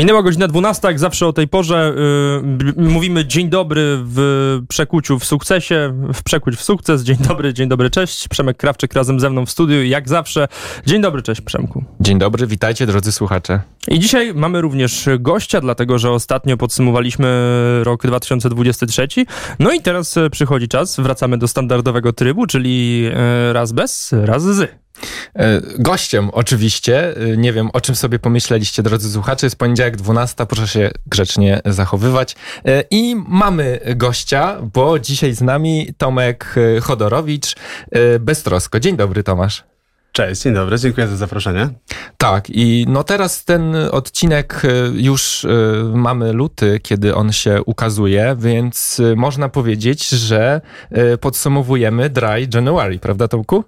Minęła godzina 12, jak zawsze o tej porze yy, mówimy dzień dobry w przekuciu w sukcesie, w przekuć w sukces. Dzień dobry, dzień dobry, cześć. Przemek Krawczyk razem ze mną w studiu, jak zawsze. Dzień dobry, cześć Przemku. Dzień dobry, witajcie drodzy słuchacze. I dzisiaj mamy również gościa, dlatego że ostatnio podsumowaliśmy rok 2023. No i teraz przychodzi czas, wracamy do standardowego trybu, czyli yy, raz bez, raz z. E, gościem oczywiście, e, nie wiem o czym sobie pomyśleliście drodzy słuchacze, jest poniedziałek 12, proszę się grzecznie zachowywać. E, I mamy gościa, bo dzisiaj z nami Tomek Chodorowicz, Beztrosko. Dzień dobry Tomasz. Cześć, dzień dobry, dziękuję za zaproszenie. Tak, i no teraz ten odcinek już mamy luty, kiedy on się ukazuje, więc można powiedzieć, że podsumowujemy Dry January, prawda Tomku?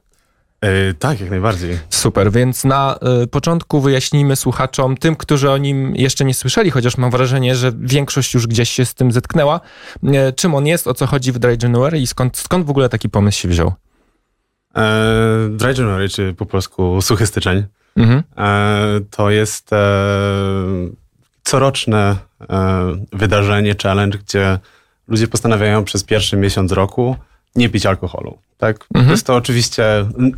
Yy, tak, jak najbardziej. Super, więc na y, początku wyjaśnijmy słuchaczom, tym, którzy o nim jeszcze nie słyszeli, chociaż mam wrażenie, że większość już gdzieś się z tym zetknęła, y, czym on jest, o co chodzi w Dry January i skąd, skąd w ogóle taki pomysł się wziął? E, Dry January, czy po polsku suchy styczeń, mhm. e, to jest e, coroczne wydarzenie, challenge, gdzie ludzie postanawiają przez pierwszy miesiąc roku nie pić alkoholu. Tak? Mhm. Jest to oczywiście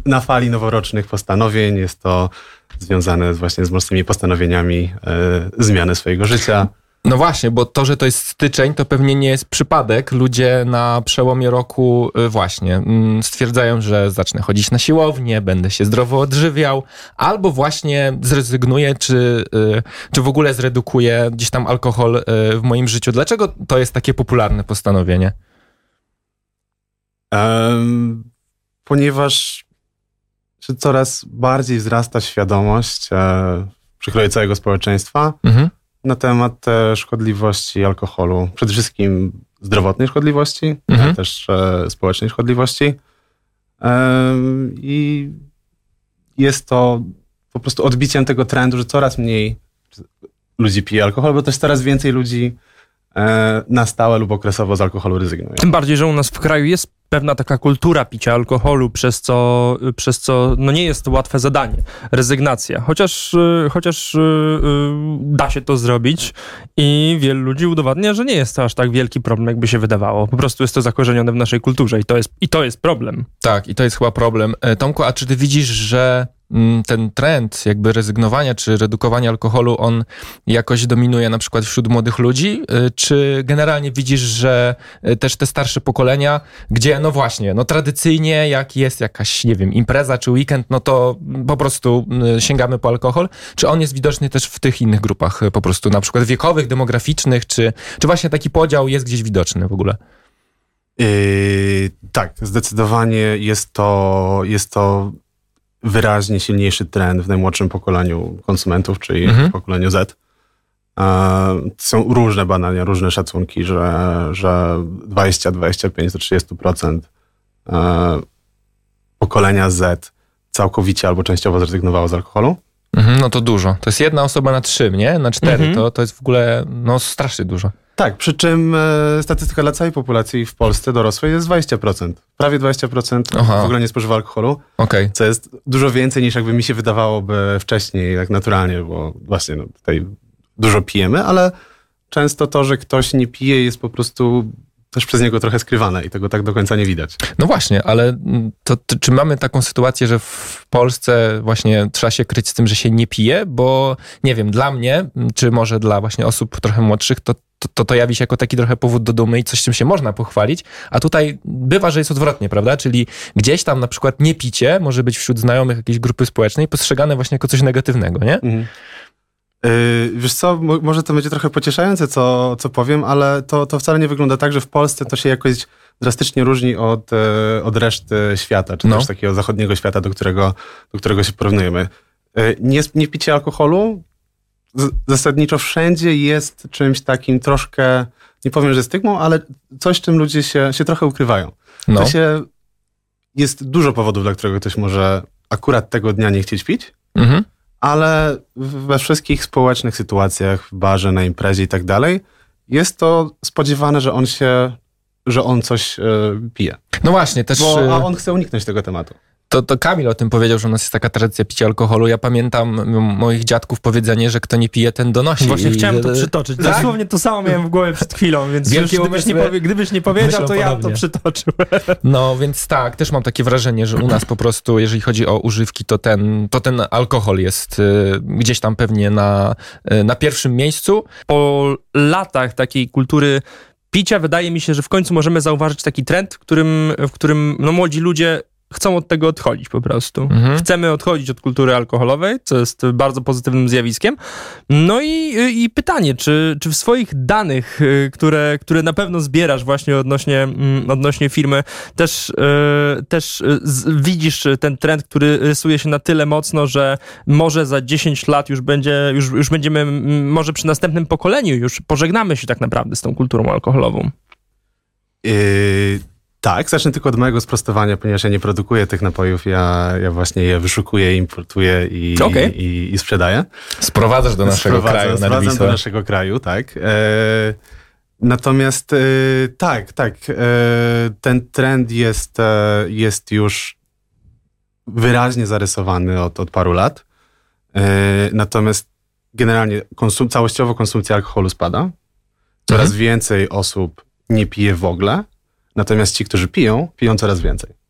na fali noworocznych postanowień, jest to związane właśnie z mocnymi postanowieniami e, zmiany swojego życia. No właśnie, bo to, że to jest styczeń, to pewnie nie jest przypadek. Ludzie na przełomie roku e, właśnie mm, stwierdzają, że zacznę chodzić na siłownię, będę się zdrowo odżywiał, albo właśnie zrezygnuję, czy, e, czy w ogóle zredukuję gdzieś tam alkohol w moim życiu. Dlaczego to jest takie popularne postanowienie? Ponieważ coraz bardziej wzrasta świadomość e, przy całego społeczeństwa mhm. na temat e, szkodliwości alkoholu. Przede wszystkim zdrowotnej szkodliwości, mhm. ale też e, społecznej szkodliwości. I jest to po prostu odbiciem tego trendu, że coraz mniej ludzi pije alkohol, bo też coraz więcej ludzi na stałe lub okresowo z alkoholu rezygnuje. Tym bardziej, że u nas w kraju jest pewna taka kultura picia alkoholu, przez co, przez co no nie jest to łatwe zadanie. Rezygnacja. Chociaż, y, chociaż yy, da się to zrobić i wielu ludzi udowadnia, że nie jest to aż tak wielki problem, jakby się wydawało. Po prostu jest to zakorzenione w naszej kulturze i to jest, i to jest problem. Tak, i to jest chyba problem. E, Tomku, a czy ty widzisz, że ten trend jakby rezygnowania czy redukowania alkoholu, on jakoś dominuje na przykład wśród młodych ludzi? Y, czy generalnie widzisz, że y, też te starsze pokolenia, gdzie no właśnie, no tradycyjnie jak jest jakaś, nie wiem, impreza czy weekend, no to po prostu y, sięgamy po alkohol, czy on jest widoczny też w tych innych grupach po prostu na przykład wiekowych, demograficznych, czy, czy właśnie taki podział jest gdzieś widoczny w ogóle? Yy, tak, zdecydowanie jest to, jest to wyraźnie silniejszy trend w najmłodszym pokoleniu konsumentów, czyli mhm. w pokoleniu Z. Są różne badania, różne szacunki, że, że 20, 25 do 30% pokolenia Z całkowicie albo częściowo zrezygnowało z alkoholu. Mhm, no to dużo. To jest jedna osoba na trzy, nie? Na cztery. Mhm. To, to jest w ogóle no, strasznie dużo. Tak, przy czym e, statystyka dla całej populacji w Polsce dorosłej jest 20%. Prawie 20% Aha. w ogóle nie spożywa alkoholu. Okay. Co jest dużo więcej niż jakby mi się wydawałoby wcześniej, tak naturalnie, bo właśnie no, tutaj dużo pijemy, ale często to, że ktoś nie pije jest po prostu też przez niego trochę skrywane i tego tak do końca nie widać. No właśnie, ale to, to, czy mamy taką sytuację, że w Polsce właśnie trzeba się kryć z tym, że się nie pije? Bo nie wiem, dla mnie, czy może dla właśnie osób trochę młodszych, to to, to, to jawi się jako taki trochę powód do dumy i coś, czym się można pochwalić, a tutaj bywa, że jest odwrotnie, prawda? Czyli gdzieś tam na przykład nie picie może być wśród znajomych jakiejś grupy społecznej postrzegane właśnie jako coś negatywnego, nie? Mhm. Yy, wiesz co, może to będzie trochę pocieszające, co, co powiem, ale to, to wcale nie wygląda tak, że w Polsce to się jakoś drastycznie różni od, e, od reszty świata, czy no. też takiego zachodniego świata, do którego, do którego się porównujemy. Yy, nie, nie picie alkoholu zasadniczo wszędzie jest czymś takim troszkę, nie powiem, że stygmą, ale coś, czym ludzie się, się trochę ukrywają. No. To się, jest dużo powodów, dla którego ktoś może akurat tego dnia nie chcieć pić, mhm. ale we wszystkich społecznych sytuacjach, w barze, na imprezie i tak dalej, jest to spodziewane, że on się, że on coś y, pije. No właśnie, też... Bo, a on chce uniknąć tego tematu. To, to Kamil o tym powiedział, że u nas jest taka tradycja picia alkoholu. Ja pamiętam moich dziadków powiedzenie, że kto nie pije, ten donosi. Właśnie I... chciałem to przytoczyć. Tak? Dosłownie to samo miałem w głowie przed chwilą, więc już, gdybyś, nie powie, gdybyś nie powiedział, to ja to przytoczył. No, więc tak, też mam takie wrażenie, że u nas po prostu, jeżeli chodzi o używki, to ten, to ten alkohol jest y, gdzieś tam pewnie na, y, na pierwszym miejscu. Po latach takiej kultury picia wydaje mi się, że w końcu możemy zauważyć taki trend, w którym, w którym no, młodzi ludzie chcą od tego odchodzić po prostu. Mhm. Chcemy odchodzić od kultury alkoholowej, co jest bardzo pozytywnym zjawiskiem. No i, i pytanie, czy, czy w swoich danych, y, które, które na pewno zbierasz właśnie odnośnie, mm, odnośnie firmy, też, yy, też widzisz ten trend, który rysuje się na tyle mocno, że może za 10 lat już będzie, już, już będziemy, może przy następnym pokoleniu już pożegnamy się tak naprawdę z tą kulturą alkoholową? Yy tak, zacznę tylko od mojego sprostowania, ponieważ ja nie produkuję tych napojów, ja, ja właśnie je wyszukuję, importuję i, okay. i, i, sprzedaję. Sprowadzasz do naszego kraju Sprowadzam do naszego kraju, tak. E, natomiast e, tak, tak, e, ten trend jest, e, jest już wyraźnie zarysowany od, od paru lat. E, natomiast generalnie konsum całościowo konsumpcja alkoholu spada. Coraz mhm. więcej osób nie pije w ogóle Natomiast ci, którzy piją, piją coraz więcej.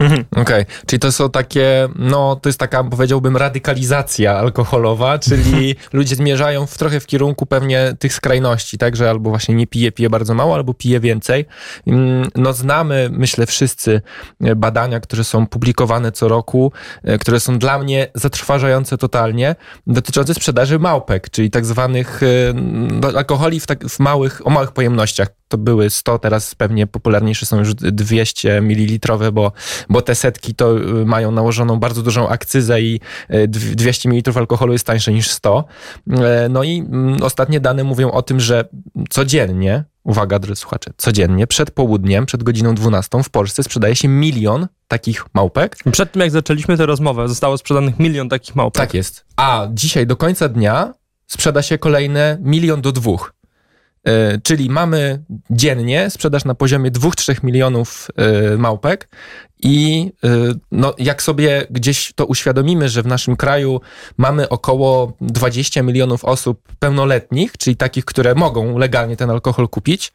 Mhm. Okej, okay. czyli to są takie, no to jest taka, powiedziałbym, radykalizacja alkoholowa, czyli ludzie zmierzają w, trochę w kierunku pewnie tych skrajności, tak, że albo właśnie nie pije, pije bardzo mało, albo pije więcej. Mm, no znamy, myślę, wszyscy badania, które są publikowane co roku, e, które są dla mnie zatrważające totalnie, dotyczące sprzedaży małpek, czyli tak zwanych e, alkoholi w, tak, w małych, o małych pojemnościach. To były 100, teraz pewnie popularniejsze są już 200 ml, bo bo te setki to y, mają nałożoną bardzo dużą akcyzę i 200 y, ml alkoholu jest tańsze niż 100. E, no i mm, ostatnie dane mówią o tym, że codziennie, uwaga drodzy słuchacze, codziennie przed południem, przed godziną 12 w Polsce sprzedaje się milion takich małpek. Przed tym jak zaczęliśmy tę rozmowę, zostało sprzedanych milion takich małpek. Tak jest. A dzisiaj do końca dnia sprzeda się kolejne milion do dwóch. E, czyli mamy dziennie sprzedaż na poziomie 2-3 milionów e, małpek i e, no, jak sobie gdzieś to uświadomimy, że w naszym kraju mamy około 20 milionów osób pełnoletnich, czyli takich, które mogą legalnie ten alkohol kupić,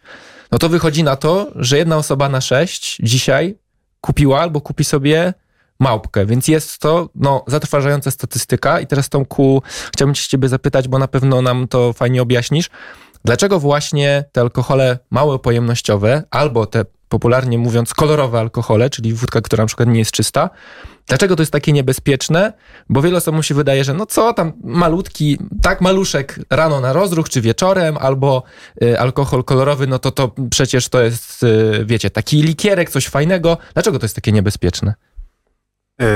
no to wychodzi na to, że jedna osoba na sześć dzisiaj kupiła albo kupi sobie małpkę, więc jest to no, zatrważająca statystyka. I teraz Tomku chciałbym cię ciebie zapytać, bo na pewno nam to fajnie objaśnisz, Dlaczego właśnie te alkohole małe pojemnościowe, albo te popularnie mówiąc kolorowe alkohole, czyli wódka, która na przykład nie jest czysta, Dlaczego to jest takie niebezpieczne? Bo wiele osobom się wydaje, że no co tam malutki, tak maluszek rano na rozruch, czy wieczorem, albo y, alkohol kolorowy, no to to przecież to jest, y, wiecie, taki likierek, coś fajnego. Dlaczego to jest takie niebezpieczne? Yy,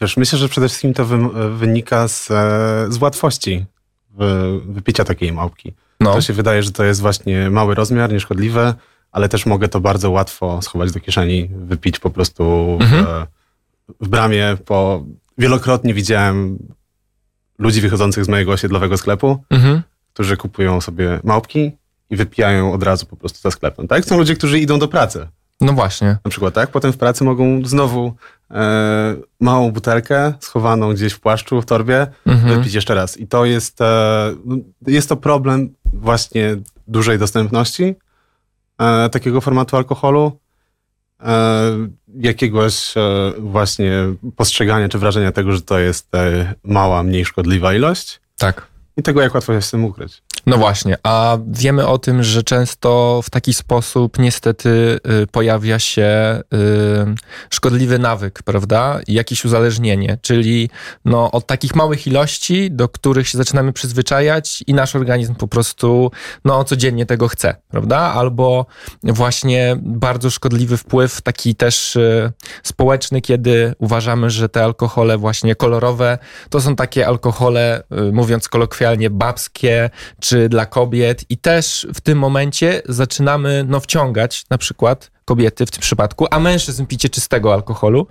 wiesz, myślę, że przede wszystkim to wy, wynika z, e, z łatwości wypicia takiej małpki. No. To się wydaje, że to jest właśnie mały rozmiar, nieszkodliwe, ale też mogę to bardzo łatwo schować do kieszeni, wypić po prostu mhm. w, w bramie. Po, wielokrotnie widziałem ludzi wychodzących z mojego osiedlowego sklepu, mhm. którzy kupują sobie małpki i wypijają od razu po prostu za sklepem. Tak? Są ludzie, którzy idą do pracy. No właśnie. Na przykład, tak? Potem w pracy mogą znowu e, małą butelkę schowaną gdzieś w płaszczu, w torbie, mhm. wypić jeszcze raz. I to jest, e, jest to problem właśnie dużej dostępności e, takiego formatu alkoholu, e, jakiegoś e, właśnie postrzegania czy wrażenia tego, że to jest e, mała, mniej szkodliwa ilość. Tak. I tego, jak łatwo jest z tym ukryć. No właśnie, a wiemy o tym, że często w taki sposób niestety y, pojawia się y, szkodliwy nawyk, prawda? Jakieś uzależnienie, czyli no, od takich małych ilości, do których się zaczynamy przyzwyczajać i nasz organizm po prostu no, codziennie tego chce, prawda? Albo właśnie bardzo szkodliwy wpływ, taki też y, społeczny, kiedy uważamy, że te alkohole właśnie kolorowe to są takie alkohole, mówiąc kolokwialnie, babskie, czy dla kobiet i też w tym momencie zaczynamy no, wciągać na przykład kobiety w tym przypadku, a mężczyzn picie czystego alkoholu.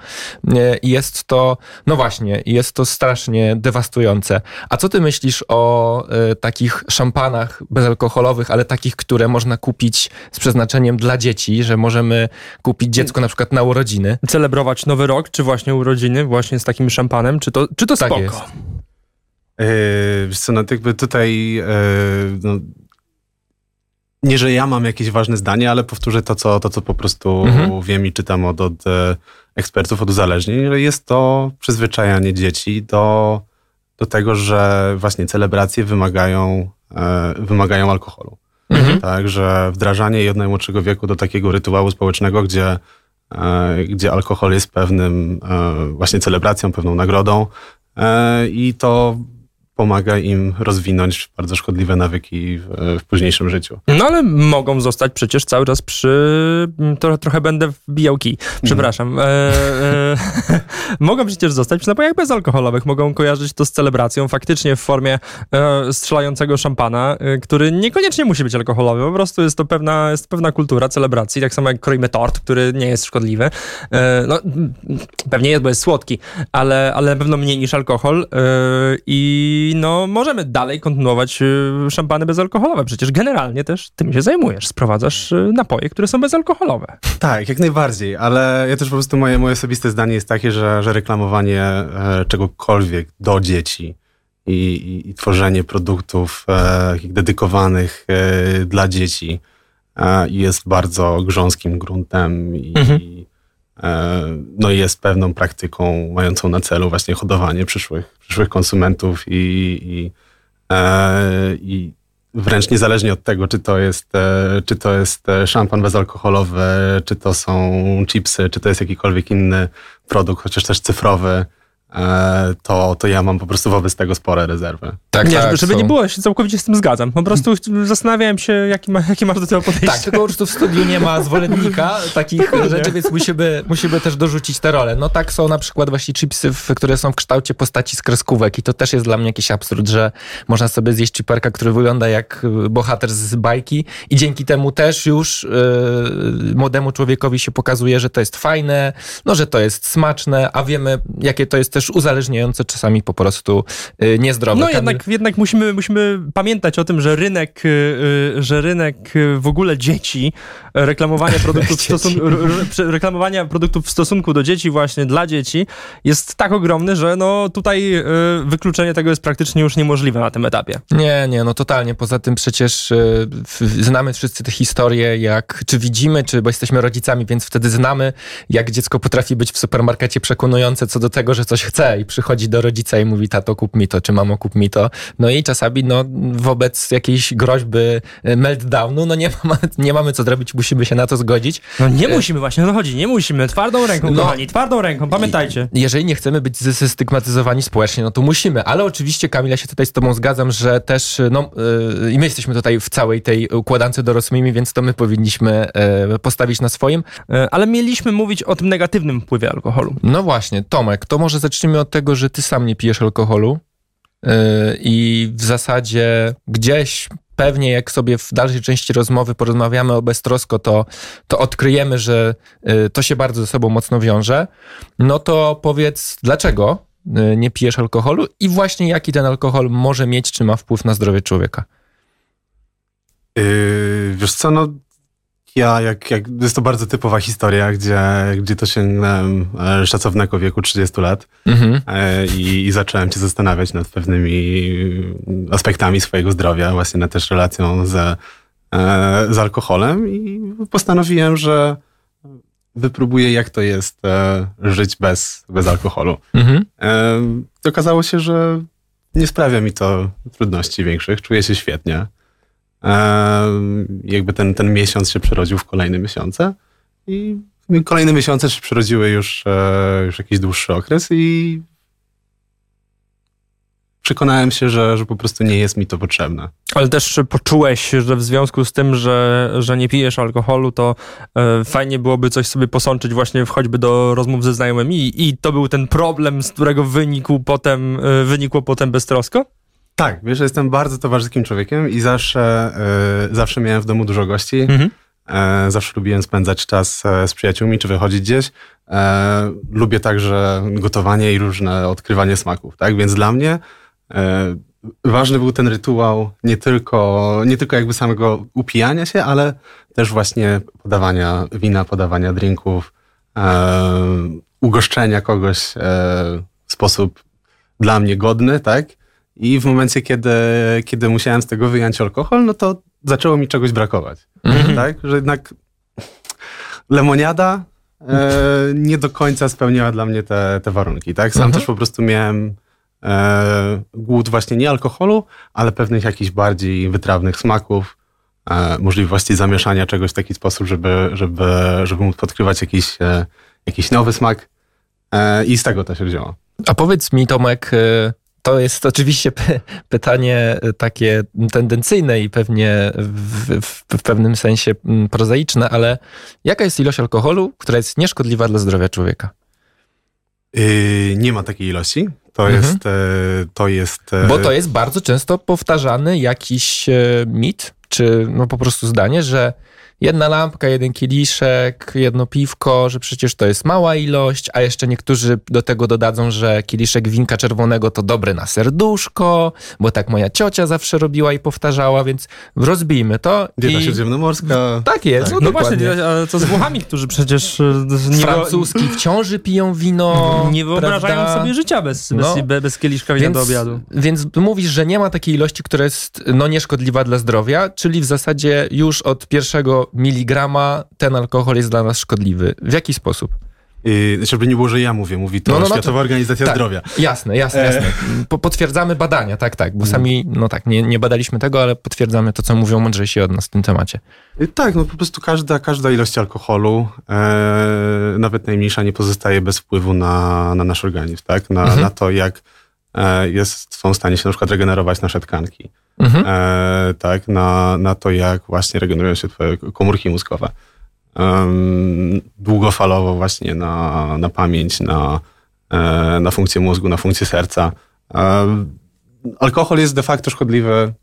Jest to, no właśnie, jest to strasznie dewastujące. A co ty myślisz o takich szampanach bezalkoholowych, ale takich, które można kupić z przeznaczeniem dla dzieci, że możemy kupić dziecko na przykład na urodziny? Celebrować nowy rok, czy właśnie urodziny, właśnie z takim szampanem, czy to, czy to tak spoko? Jest. Yy, wiesz co, no jakby tutaj yy, no, nie, że ja mam jakieś ważne zdanie, ale powtórzę to, co, to, co po prostu mhm. wiem i czytam od, od e, ekspertów, od uzależnień, że jest to przyzwyczajanie dzieci do, do tego, że właśnie celebracje wymagają, e, wymagają alkoholu. Mhm. Tak, że wdrażanie jej od najmłodszego wieku do takiego rytuału społecznego, gdzie, e, gdzie alkohol jest pewnym właśnie celebracją, pewną nagrodą i to pomaga im rozwinąć bardzo szkodliwe nawyki w, w, późniejszym życiu. No ale mogą zostać przecież cały czas przy... To, trochę będę wbijał kij, przepraszam. E, e, mogą przecież zostać przy napojach bezalkoholowych, mogą kojarzyć to z celebracją faktycznie w formie e, strzelającego szampana, e, który niekoniecznie musi być alkoholowy, po prostu jest to pewna, jest pewna kultura celebracji, tak samo jak kroimy tort, który nie jest szkodliwy. E, no, pewnie jest, bo jest słodki, ale, ale na pewno mniej niż alkohol e, i no możemy dalej kontynuować y, szampany bezalkoholowe. Przecież generalnie też tym się zajmujesz. Sprowadzasz y, napoje, które są bezalkoholowe. Tak, jak najbardziej, ale ja też po prostu moje, moje osobiste zdanie jest takie, że, że reklamowanie e, czegokolwiek do dzieci i, i, i tworzenie produktów e, dedykowanych e, dla dzieci jest bardzo grząskim gruntem i, mhm. No jest pewną praktyką mającą na celu właśnie hodowanie przyszłych, przyszłych konsumentów i, i, e, i wręcz niezależnie od tego, czy to jest, e, czy to jest szampan bezalkoholowy, czy to są chipsy, czy to jest jakikolwiek inny produkt, chociaż też cyfrowy, E, to, to ja mam po prostu wobec tego spore rezerwy. Tak, nie, tak, żeby, żeby nie było, się całkowicie z tym zgadzam. Po prostu zastanawiałem się, jaki, ma, jaki masz do tego podejście. Tak, tylko po prostu w studiu nie ma zwolennika takich rzeczy, więc musimy, musimy też dorzucić te role. No tak są na przykład właśnie chipsy, które są w kształcie postaci z kreskówek i to też jest dla mnie jakiś absurd, że można sobie zjeść chiperka, który wygląda jak bohater z bajki i dzięki temu też już yy, młodemu człowiekowi się pokazuje, że to jest fajne, no że to jest smaczne, a wiemy, jakie to jest też uzależniające, czasami po prostu y, niezdrowe. No jednak, jednak musimy, musimy pamiętać o tym, że rynek, y, y, że rynek w ogóle dzieci, reklamowania produktów, w stosunku, reklamowania produktów w stosunku do dzieci, właśnie dla dzieci, jest tak ogromny, że no tutaj wykluczenie tego jest praktycznie już niemożliwe na tym etapie. Nie, nie, no totalnie. Poza tym przecież znamy wszyscy te historie, jak, czy widzimy, czy, bo jesteśmy rodzicami, więc wtedy znamy, jak dziecko potrafi być w supermarkecie przekonujące co do tego, że coś chce i przychodzi do rodzica i mówi, tato kup mi to, czy mamo kup mi to. No i czasami no, wobec jakiejś groźby e, meltdownu, no nie, ma, nie mamy co zrobić, musimy się na to zgodzić. No nie e, musimy właśnie, no chodzi, nie musimy. Twardą ręką, no, kochani, twardą ręką, pamiętajcie. Jeżeli nie chcemy być zestygmatyzowani społecznie, no to musimy, ale oczywiście Kamila się tutaj z tobą zgadzam, że też, no yy, i my jesteśmy tutaj w całej tej układance dorosłymi, więc to my powinniśmy yy, postawić na swoim. Yy, ale mieliśmy mówić o tym negatywnym wpływie alkoholu. No właśnie, Tomek, to może zacznijmy od tego, że ty sam nie pijesz alkoholu i w zasadzie gdzieś pewnie jak sobie w dalszej części rozmowy porozmawiamy o beztrosko, to, to odkryjemy, że yy, to się bardzo ze sobą mocno wiąże. No to powiedz, dlaczego yy, nie pijesz alkoholu i właśnie jaki ten alkohol może mieć, czy ma wpływ na zdrowie człowieka? Yy, wiesz co, no ja, jak, jak, jest to bardzo typowa historia, gdzie, gdzie to sięgnąłem e, szacownego wieku 30 lat mhm. E, i, i, zacząłem się zastanawiać nad pewnymi aspektami swojego zdrowia, właśnie nad też relacją z, e, z alkoholem i postanowiłem, że wypróbuję, jak to jest żyć bez, bez alkoholu. Mhm. Okazało się, że nie sprawia mi to trudności większych, czuję się świetnie jakby ten, ten miesiąc się przerodził w kolejne miesiące i kolejne miesiące się przerodziły już, e, już jakiś dłuższy okres i przekonałem się, że, że po prostu nie jest mi to potrzebne. Ale też poczułeś, że w związku z tym, że, że nie pijesz alkoholu, to e, fajnie byłoby coś sobie posączyć właśnie choćby do rozmów ze znajomymi i, i to był ten problem, z którego wynikł potem, e, wynikło potem beztrosko? Tak, wiesz, że jestem bardzo towarzyskim człowiekiem i zawsze, yy, zawsze miałem w domu dużo gości. Mhm. E, zawsze lubiłem spędzać czas e, z przyjaciółmi, czy wychodzić gdzieś. E, lubię także gotowanie i różne odkrywanie smaków, tak? Więc dla mnie e, ważny był ten rytuał nie tylko, nie tylko jakby samego upijania się, ale też właśnie podawania wina, podawania drinków, ugoszczenia kogoś w sposób dla mnie godny, tak? I w momencie, kiedy, kiedy musiałem z tego wyjąć alkohol, no to zaczęło mi czegoś brakować. Mhm. Tak? Że jednak lemoniada e, nie do końca spełniała dla mnie te, te warunki. Tak? Sam mhm. też po prostu miałem e, głód właśnie nie alkoholu, ale pewnych jakichś bardziej wytrawnych smaków, e, możliwości zamieszania czegoś w taki sposób, żeby, żeby, żeby móc podkrywać jakiś, e, jakiś nowy smak. E, I z tego to się wzięło. A powiedz mi, Tomek, e, to jest oczywiście pytanie takie tendencyjne i pewnie w, w, w, pewnym sensie mm, prozaiczne, ale jaka jest ilość alkoholu, która jest nieszkodliwa dla zdrowia człowieka? Yy, nie ma takiej ilości. To mhm. jest. E, to jest e, Bo to jest bardzo często powtarzany jakiś e, mit, czy no po prostu zdanie, że jedna lampka, jeden kieliszek, jedno piwko, że przecież to jest mała ilość, a jeszcze niektórzy do tego dodadzą, że kieliszek winka czerwonego to dobre na serduszko, bo tak moja ciocia zawsze robiła i powtarzała, więc rozbijmy to. Dieta i... śródziemnomorska. Tak jest. Tak. No, no właśnie, ale co z Włochami, którzy przecież... E, nie Francuski w ciąży piją wino. Nie wyobrażają prawda? sobie życia bez, bez, no. bez kieliszka wina więc, do obiadu. Więc mówisz, że nie ma takiej ilości, która jest no, nieszkodliwa dla zdrowia, czyli w zasadzie już od pierwszego miligrama ten alkohol jest dla nas szkodliwy. W jaki sposób? Yy, żeby nie było, że ja mówię, mówi to no, no, no Światowa to, Organizacja tak, Zdrowia. Jasne, jasne, jasne. E... Potwierdzamy badania, tak, tak, bo sami, no tak, nie, nie badaliśmy tego, ale potwierdzamy to, co mówią mądrzejsi od nas w tym temacie. Yy, tak, no po prostu każda, każda ilość alkoholu, e, nawet najmniejsza, nie pozostaje bez wpływu na, na nasz organizm, tak, na, mhm. na to, jak jest, są w stanie się na przykład regenerować nasze tkanki mhm. e, tak, na, na to, jak właśnie regenerują się twoje komórki mózgowe. Um, długofalowo właśnie na, na pamięć, na, e, na funkcję mózgu, na funkcję serca. E, alkohol jest de facto szkodliwy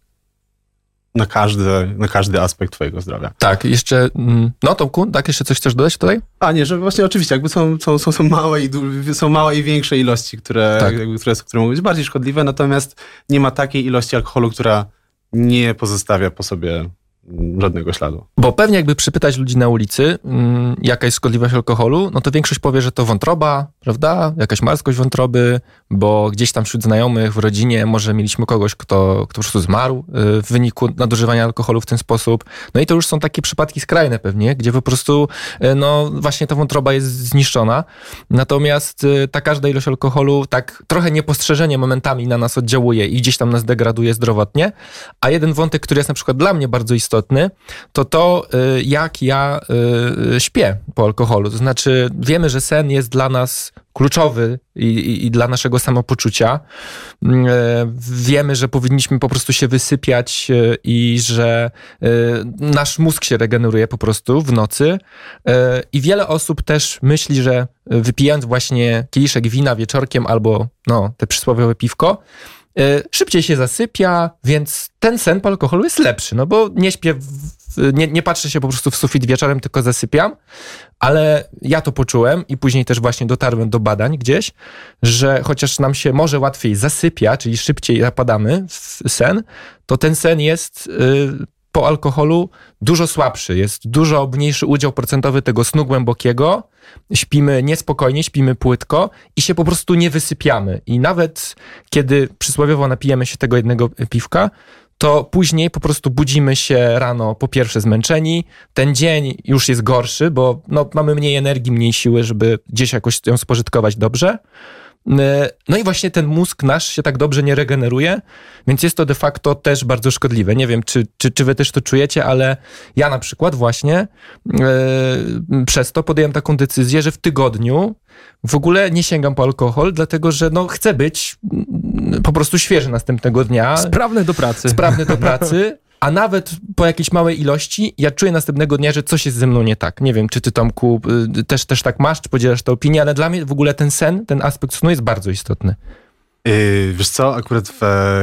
na każdy, na każdy aspekt twojego zdrowia. Tak, jeszcze, mm, no Tomku, tak, jeszcze coś chcesz dodać tutaj? A nie, że właśnie oczywiście, jakby są, są, są, są, małe, i, są małe i większe ilości, które, tak. jakby, które, które mogą być bardziej szkodliwe, natomiast nie ma takiej ilości alkoholu, która nie pozostawia po sobie żadnego śladu. Bo pewnie jakby przypytać ludzi na ulicy, mm, jaka jest szkodliwość alkoholu, no to większość powie, że to wątroba, prawda? Jakaś marskość wątroby, bo gdzieś tam wśród znajomych, w rodzinie może mieliśmy kogoś, kto, kto po prostu zmarł y, w wyniku nadużywania alkoholu w ten sposób. No i to już są takie przypadki skrajne pewnie, gdzie po prostu y, no właśnie ta wątroba jest zniszczona. Natomiast y, ta każda ilość alkoholu tak trochę niepostrzeżenie momentami na nas oddziałuje i gdzieś tam nas degraduje zdrowotnie. A jeden wątek, który jest na przykład dla mnie bardzo istotny, istotny, to to, y, jak ja y, śpię po alkoholu. To znaczy, wiemy, że sen jest dla nas kluczowy i, i, i, dla naszego samopoczucia. Mm, e, wiemy, że powinniśmy po prostu się wysypiać i że nasz mózg się regeneruje po prostu w nocy. I wiele osób też myśli, że wypijając właśnie kieliszek wina wieczorkiem albo no, te przysłowiowe piwko, szybciej się zasypia, więc ten sen po alkoholu jest lepszy, no bo nie śpię, w, nie, nie patrzę się po prostu w sufit wieczorem, tylko zasypiam, ale ja to poczułem i później też właśnie dotarłem do badań gdzieś, że chociaż nam się może łatwiej zasypia, czyli szybciej zapadamy w sen, to ten sen jest y, po alkoholu dużo słabszy, jest dużo mniejszy udział procentowy tego snu głębokiego, śpimy niespokojnie, śpimy płytko i się po prostu nie wysypiamy. I nawet kiedy przysłowiowo napijemy się tego jednego piwka, to później po prostu budzimy się rano po pierwsze zmęczeni, ten dzień już jest gorszy, bo no, mamy mniej energii, mniej siły, żeby gdzieś jakoś ją spożytkować dobrze. E, no i właśnie ten mózg nasz się tak dobrze nie regeneruje, więc jest to de facto też bardzo szkodliwe. Nie wiem, czy, czy, czy wy też to czujecie, ale ja na przykład właśnie yy, przez to podjąłem taką decyzję, że w tygodniu w ogóle nie sięgam po alkohol, dlatego że no, chcę być mm, po prostu świeży następnego dnia. Sprawny do pracy. Sprawny do pracy. a nawet po jakiejś małej ilości, ja czuję następnego dnia, że coś jest ze mną nie tak. Nie wiem, czy ty Tomku y, też, też tak masz, czy podzielasz tę opinię, ale dla mnie w ogóle ten sen, ten aspekt snu jest bardzo istotny. Yy, wiesz co, akurat w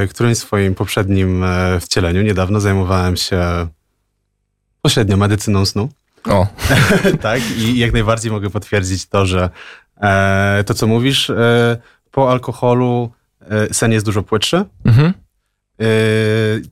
którymś swoim poprzednim e, wcieleniu niedawno zajmowałem się pośrednio medycyną snu. O. tak, i jak najbardziej mogę potwierdzić to, że e, to, co mówisz, e, po alkoholu e, sen jest dużo płytszy, mhm. E,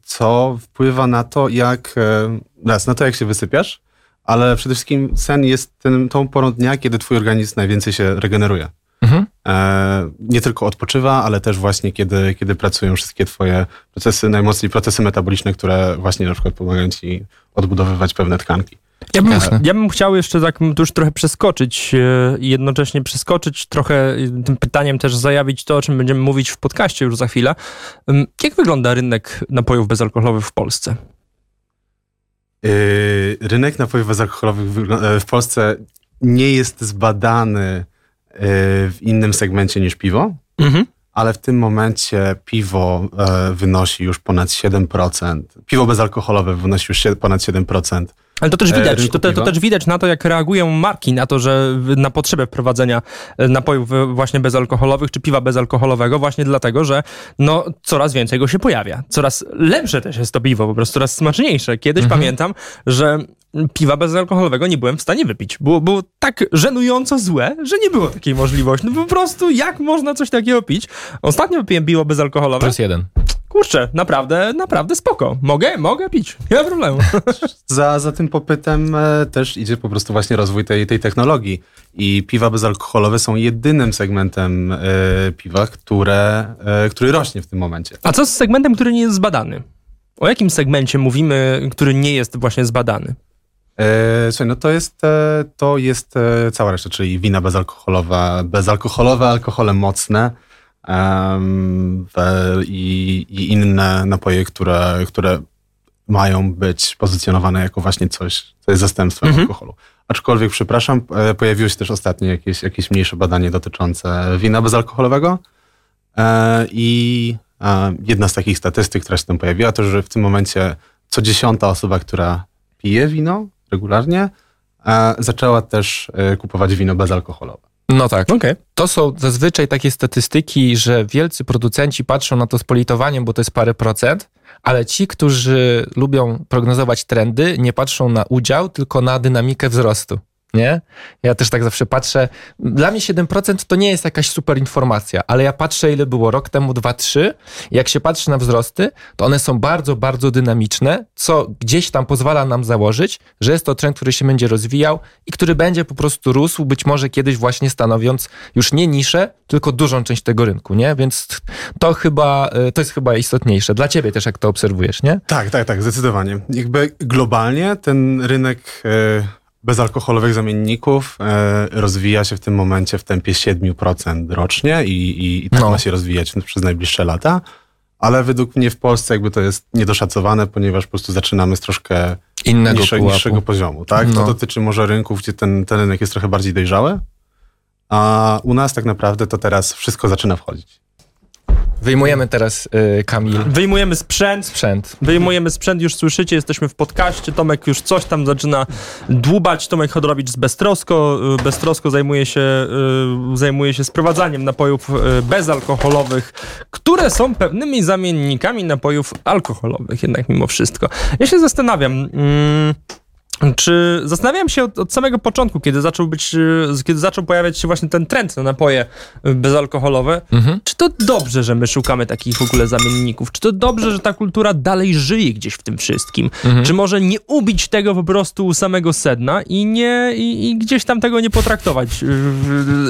co wpływa na to, jak, e, raz, na to, jak się wysypiasz, ale przede wszystkim sen jest tym, tą porą dnia, kiedy twój organizm najwięcej się regeneruje. Mhm. E, nie tylko odpoczywa, ale też właśnie kiedy, kiedy pracują wszystkie twoje procesy, najmocniej procesy metaboliczne, które właśnie na przykład pomagają ci odbudowywać pewne tkanki. Ja bym, ja bym chciał jeszcze tak już trochę przeskoczyć e, i jednocześnie przeskoczyć trochę tym pytaniem też zajawić to, o czym będziemy mówić w podcaście już za chwilę. Jak wygląda rynek napojów bezalkoholowych w Polsce? Yy, rynek napojów bezalkoholowych e, w Polsce nie jest zbadany w innym segmencie niż piwo, mhm. ale w tym momencie piwo wynosi już ponad 7%. Piwo bezalkoholowe wynosi już ponad 7% ale to też e, widać, to, to, to, też widać na to, jak reagują marki na to, że na potrzebę wprowadzenia e, napojów e, właśnie bezalkoholowych czy piwa bezalkoholowego, właśnie dlatego, że no, coraz więcej go się pojawia. Coraz lepsze też jest to piwo, po prostu coraz smaczniejsze. Kiedyś mhm. pamiętam, że piwa bezalkoholowego nie byłem w stanie wypić. Było, było tak żenująco złe, że nie było takiej możliwości. No po prostu jak można coś takiego pić? Ostatnio wypiłem piwo bezalkoholowe. Plus jeden kurczę, naprawdę, naprawdę spoko. Mogę, mogę pić, nie ma problemu. za, za tym popytem e, też idzie po prostu właśnie rozwój tej, tej technologii. I piwa bezalkoholowe są jedynym segmentem e, piwa, które, e, który rośnie w tym momencie. A co z segmentem, który nie jest zbadany? O jakim segmencie mówimy, który nie jest właśnie zbadany? E, słuchaj, no to jest, to jest cała reszta, czyli wina bezalkoholowa, bezalkoholowe, alkohole mocne, i, i, inne napoje, które, które mają być pozycjonowane jako właśnie coś, co jest zastępstwem mhm. alkoholu. Aczkolwiek, przepraszam, e, pojawiło się też ostatnio jakieś, jakieś mniejsze badanie dotyczące wina bezalkoholowego e, i e, jedna z takich statystyk, która się tam pojawiła, to, że w tym momencie co dziesiąta osoba, która pije wino regularnie, zaczęła też kupować wino bezalkoholowe. No tak. Okay. To są zazwyczaj takie statystyki, że wielcy producenci patrzą na to z politowaniem, bo to jest parę procent, ale ci, którzy lubią prognozować trendy, nie patrzą na udział, tylko na dynamikę wzrostu nie? Ja też tak zawsze patrzę. Dla mnie 7% to nie jest jakaś super informacja, ale ja patrzę, ile było rok temu, 2-3. Jak się patrzy na wzrosty, to one są bardzo, bardzo dynamiczne, co gdzieś tam pozwala nam założyć, że jest to trend, który się będzie rozwijał i który będzie po prostu rósł, być może kiedyś właśnie stanowiąc już nie niszę, tylko dużą część tego rynku, nie? Więc to chyba, e, to jest chyba istotniejsze. Dla ciebie też, jak to obserwujesz, nie? Tak, tak, tak, zdecydowanie. Jakby globalnie ten rynek... Yy bezalkoholowych zamienników e, rozwija się w tym momencie w tempie 7% rocznie i, i, i tak no. ma się rozwijać przez najbliższe lata. Ale według mnie w Polsce jakby to jest niedoszacowane, ponieważ po prostu zaczynamy z troszkę Innego niższe, niższego poziomu. Tak? No. To dotyczy może rynków, gdzie ten, ten rynek jest trochę bardziej dojrzały, a u nas tak naprawdę to teraz wszystko zaczyna wchodzić. Wyjmujemy teraz y, Kamil. Wyjmujemy sprzęt. Sprzęt. Wyjmujemy sprzęt, już słyszycie, jesteśmy w podcaście. Tomek już coś tam zaczyna dłubać. Tomek Chodorowicz z Beztrosko. Y, Beztrosko zajmuje się, y, zajmuje się sprowadzaniem napojów y, bezalkoholowych, które są pewnymi zamiennikami napojów alkoholowych, jednak mimo wszystko. Ja się zastanawiam. Mm, czy zastanawiam się od, od, samego początku, kiedy zaczął być, e, kiedy zaczął pojawiać się właśnie ten trend na napoje e, bezalkoholowe, mhm. czy to dobrze, że my szukamy takich w ogóle zamienników? Czy to dobrze, że ta kultura dalej żyje gdzieś w tym wszystkim? Mhm. Czy może nie ubić tego po prostu samego sedna i nie, i, i gdzieś tam tego nie potraktować e,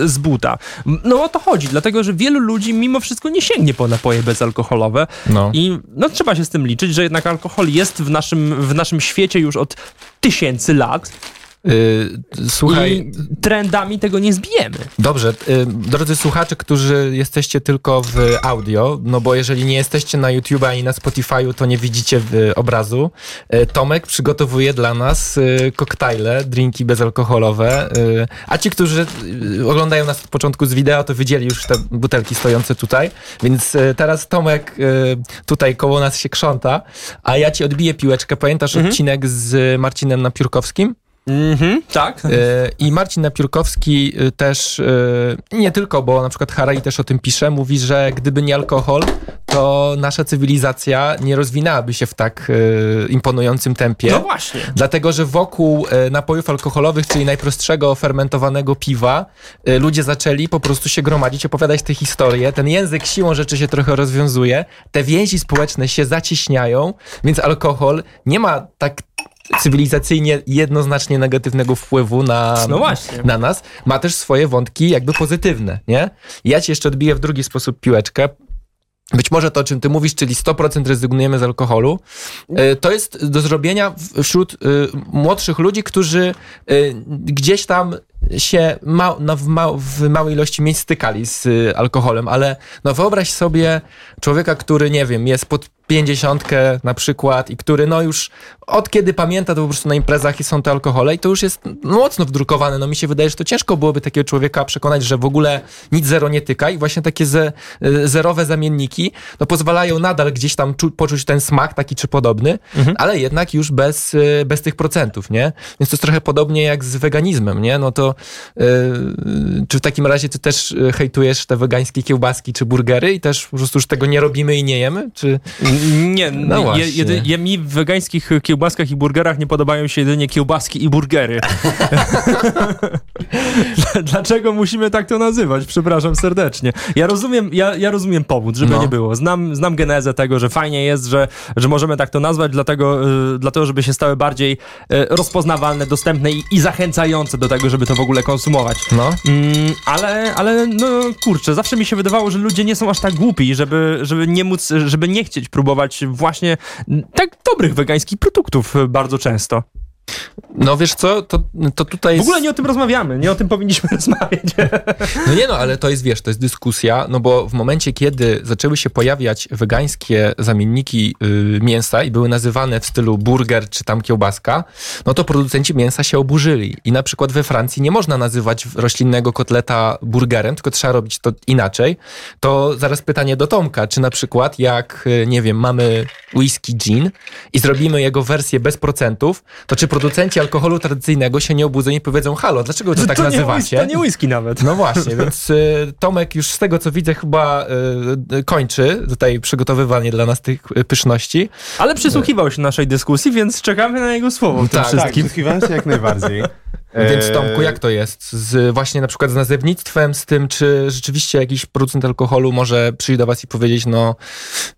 z buta? No o to chodzi, dlatego, że wielu ludzi mimo wszystko nie sięgnie po napoje bezalkoholowe no. i no trzeba się z tym liczyć, że jednak alkohol jest w naszym, w naszym świecie już od tysięcy lat. Yy, słuchaj. I trendami tego nie zbijemy. Dobrze. Yy, drodzy słuchacze, którzy jesteście tylko w audio, no bo jeżeli nie jesteście na YouTube ani na Spotify'u, to nie widzicie obrazu. Yy, Tomek przygotowuje dla nas koktajle, drinki bezalkoholowe. A ci, którzy oglądają nas od początku z wideo, to widzieli już te butelki stojące tutaj. Więc teraz Tomek tutaj koło nas się krząta, a ja ci odbiję piłeczkę. Pamiętasz mhm. odcinek z Marcinem Napiórkowskim? Mhm, tak. E, I Marcin Napiórkowski e, też, e, nie tylko, bo na przykład Harari też o tym pisze, mówi, że gdyby nie alkohol, to nasza cywilizacja nie rozwinęłaby się w tak imponującym tempie. No właśnie. Dlatego, że wokół napojów alkoholowych, czyli najprostszego fermentowanego piwa, ludzie zaczęli po prostu się gromadzić, opowiadać te historie. Ten język siłą rzeczy się trochę rozwiązuje, te więzi społeczne się zacieśniają, więc alkohol nie ma tak cywilizacyjnie jednoznacznie negatywnego wpływu na, no na nas, ma też swoje wątki jakby pozytywne, nie? Ja ci jeszcze odbiję w drugi sposób piłeczkę. Być może to, o czym ty mówisz, czyli 100% rezygnujemy z alkoholu, e, to jest do zrobienia wśród e, młodszych ludzi, którzy e, gdzieś tam się ma, no, w, ma, w małej ilości miejsc stykali z alkoholem, ale no wyobraź sobie człowieka, który, nie wiem, jest pod pięćdziesiątkę na przykład i który no już od kiedy pamięta, to po prostu na imprezach i są te alkohole i to już jest mocno wdrukowane. No mi się wydaje, że to ciężko byłoby takiego człowieka przekonać, że w ogóle nic zero nie tyka i właśnie takie ze, zerowe zamienniki no pozwalają nadal gdzieś tam czu, poczuć ten smak taki czy podobny, mhm. ale jednak już bez, bez tych procentów, nie? Więc to jest trochę podobnie jak z weganizmem, nie? No to yy, czy w takim razie ty też hejtujesz te wegańskie kiełbaski czy burgery i też po prostu już tego nie robimy i nie jemy? Czy... Nie, no je, jedy, je, mi w wegańskich kiełbaskach i burgerach nie podobają się jedynie kiełbaski i burgery. Dlaczego musimy tak to nazywać? Przepraszam serdecznie. Ja rozumiem, ja, ja rozumiem powód, żeby no. nie było. Znam, znam genezę tego, że fajnie jest, że, że możemy tak to nazwać, dlatego, y, dlatego żeby się stały bardziej y, rozpoznawalne, dostępne i, i, zachęcające do tego, żeby to w ogóle konsumować. No. Mm, ale, ale no kurczę, zawsze mi się wydawało, że ludzie nie są aż tak głupi, żeby, żeby nie móc, żeby nie chcieć próbować właśnie tak dobrych wegańskich produktów bardzo często. No wiesz co, to, to tutaj W ogóle nie o tym rozmawiamy, nie o tym powinniśmy rozmawiać. No nie no, ale to jest, wiesz, to jest dyskusja, no bo w momencie, kiedy zaczęły się pojawiać wegańskie zamienniki y, mięsa i były nazywane w stylu burger czy tam kiełbaska, no to producenci mięsa się oburzyli. I na przykład we Francji nie można nazywać roślinnego kotleta burgerem, tylko trzeba robić to inaczej. To zaraz pytanie do Tomka, czy na przykład jak, y, nie wiem, mamy whisky gin i zrobimy jego wersję bez procentów, to czy producenci alkoholu tradycyjnego się nie obudzą i powiedzą, halo, dlaczego to, to tak to nazywacie? Nie, to nie whisky nawet. No właśnie, więc y, Tomek już z tego, co widzę, chyba y, y, kończy tutaj przygotowywanie dla nas tych pyszności. Ale przysłuchiwał się naszej dyskusji, więc czekamy na jego słowo w tak, tym wszystkim. Tak, przysłuchiwałem się jak najbardziej. Więc e, Tomku, jak to jest? Z, właśnie na przykład z nazewnictwem, z tym, czy rzeczywiście jakiś producent alkoholu może przyjść do was i powiedzieć, no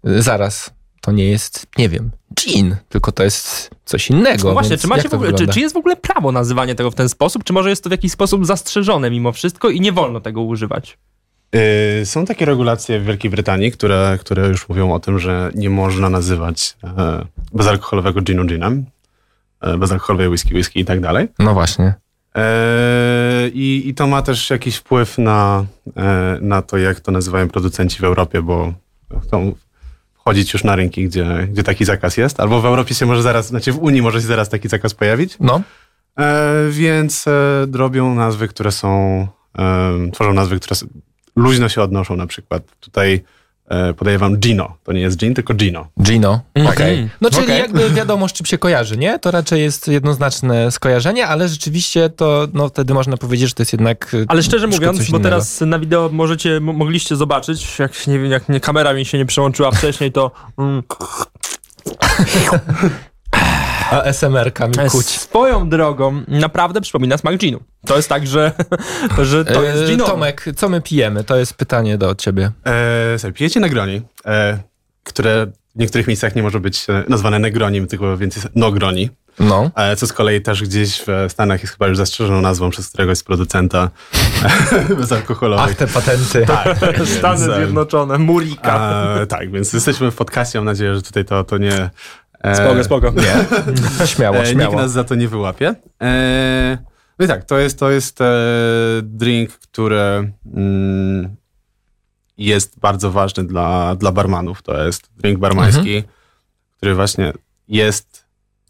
zaraz, to nie jest, nie wiem, gin, tylko to jest coś innego. No właśnie, czy, macie w ogóle, czy, czy, jest w ogóle prawo nazywania tego w ten sposób, czy może jest to w jakiś sposób zastrzeżone mimo wszystko i nie wolno tego używać? Yy, są takie regulacje w Wielkiej Brytanii, które, które już mówią o tym, że nie można nazywać e, bezalkoholowego ginu ginem, e, bezalkoholowej whisky whisky i tak dalej. No właśnie. E, I, I to ma też jakiś wpływ na, na to, jak to nazywają producenci w Europie, bo tą wchodzić już na rynki, gdzie, gdzie taki zakaz jest, albo w Europie się może zaraz, znaczy w Unii może się zaraz taki zakaz pojawić. No. E, więc e, drobią nazwy, które są, e, tworzą nazwy, które luźno się odnoszą na przykład. Tutaj podaję wam Gino. To nie jest Gin, tylko Gino. Gino, okej. Okay. No czyli okay. jakby wiadomo, z czym się kojarzy, nie? To raczej jest jednoznaczne skojarzenie, ale rzeczywiście to, no wtedy można powiedzieć, że to jest jednak e, Ale szczerze mówiąc, bo teraz na wideo możecie, mogliście zobaczyć, jak, nie wiem, jak nie, kamera mi się nie przełączyła wcześniej, to... Mm. ASMR-kami kuć. Swoją drogą naprawdę przypomina smak ginu. To jest tak, że, że to jest gin. Tomek, co my pijemy? To jest pytanie do ciebie. E, sobie, pijecie Negroni, e, które w niektórych miejscach nie może być e, nazwane Negronim, tylko więcej Nogroni. No. E, co z kolei też gdzieś w Stanach jest chyba już zastrzeżoną nazwą przez któregoś z producenta bezalkoholowych. Ach, te patenty. Tak, tak Stany Zjednoczone, Murika. tak, więc jesteśmy w podcaście. Mam nadzieję, że tutaj to, to nie... E, spoko, spoko. Nie. śmiało, e, śmiało. Nikt nas za to nie wyłapie. E, no i tak, to jest, to jest e, drink, który mm, jest bardzo ważny dla, dla barmanów. To jest drink barmański, mhm. który właśnie jest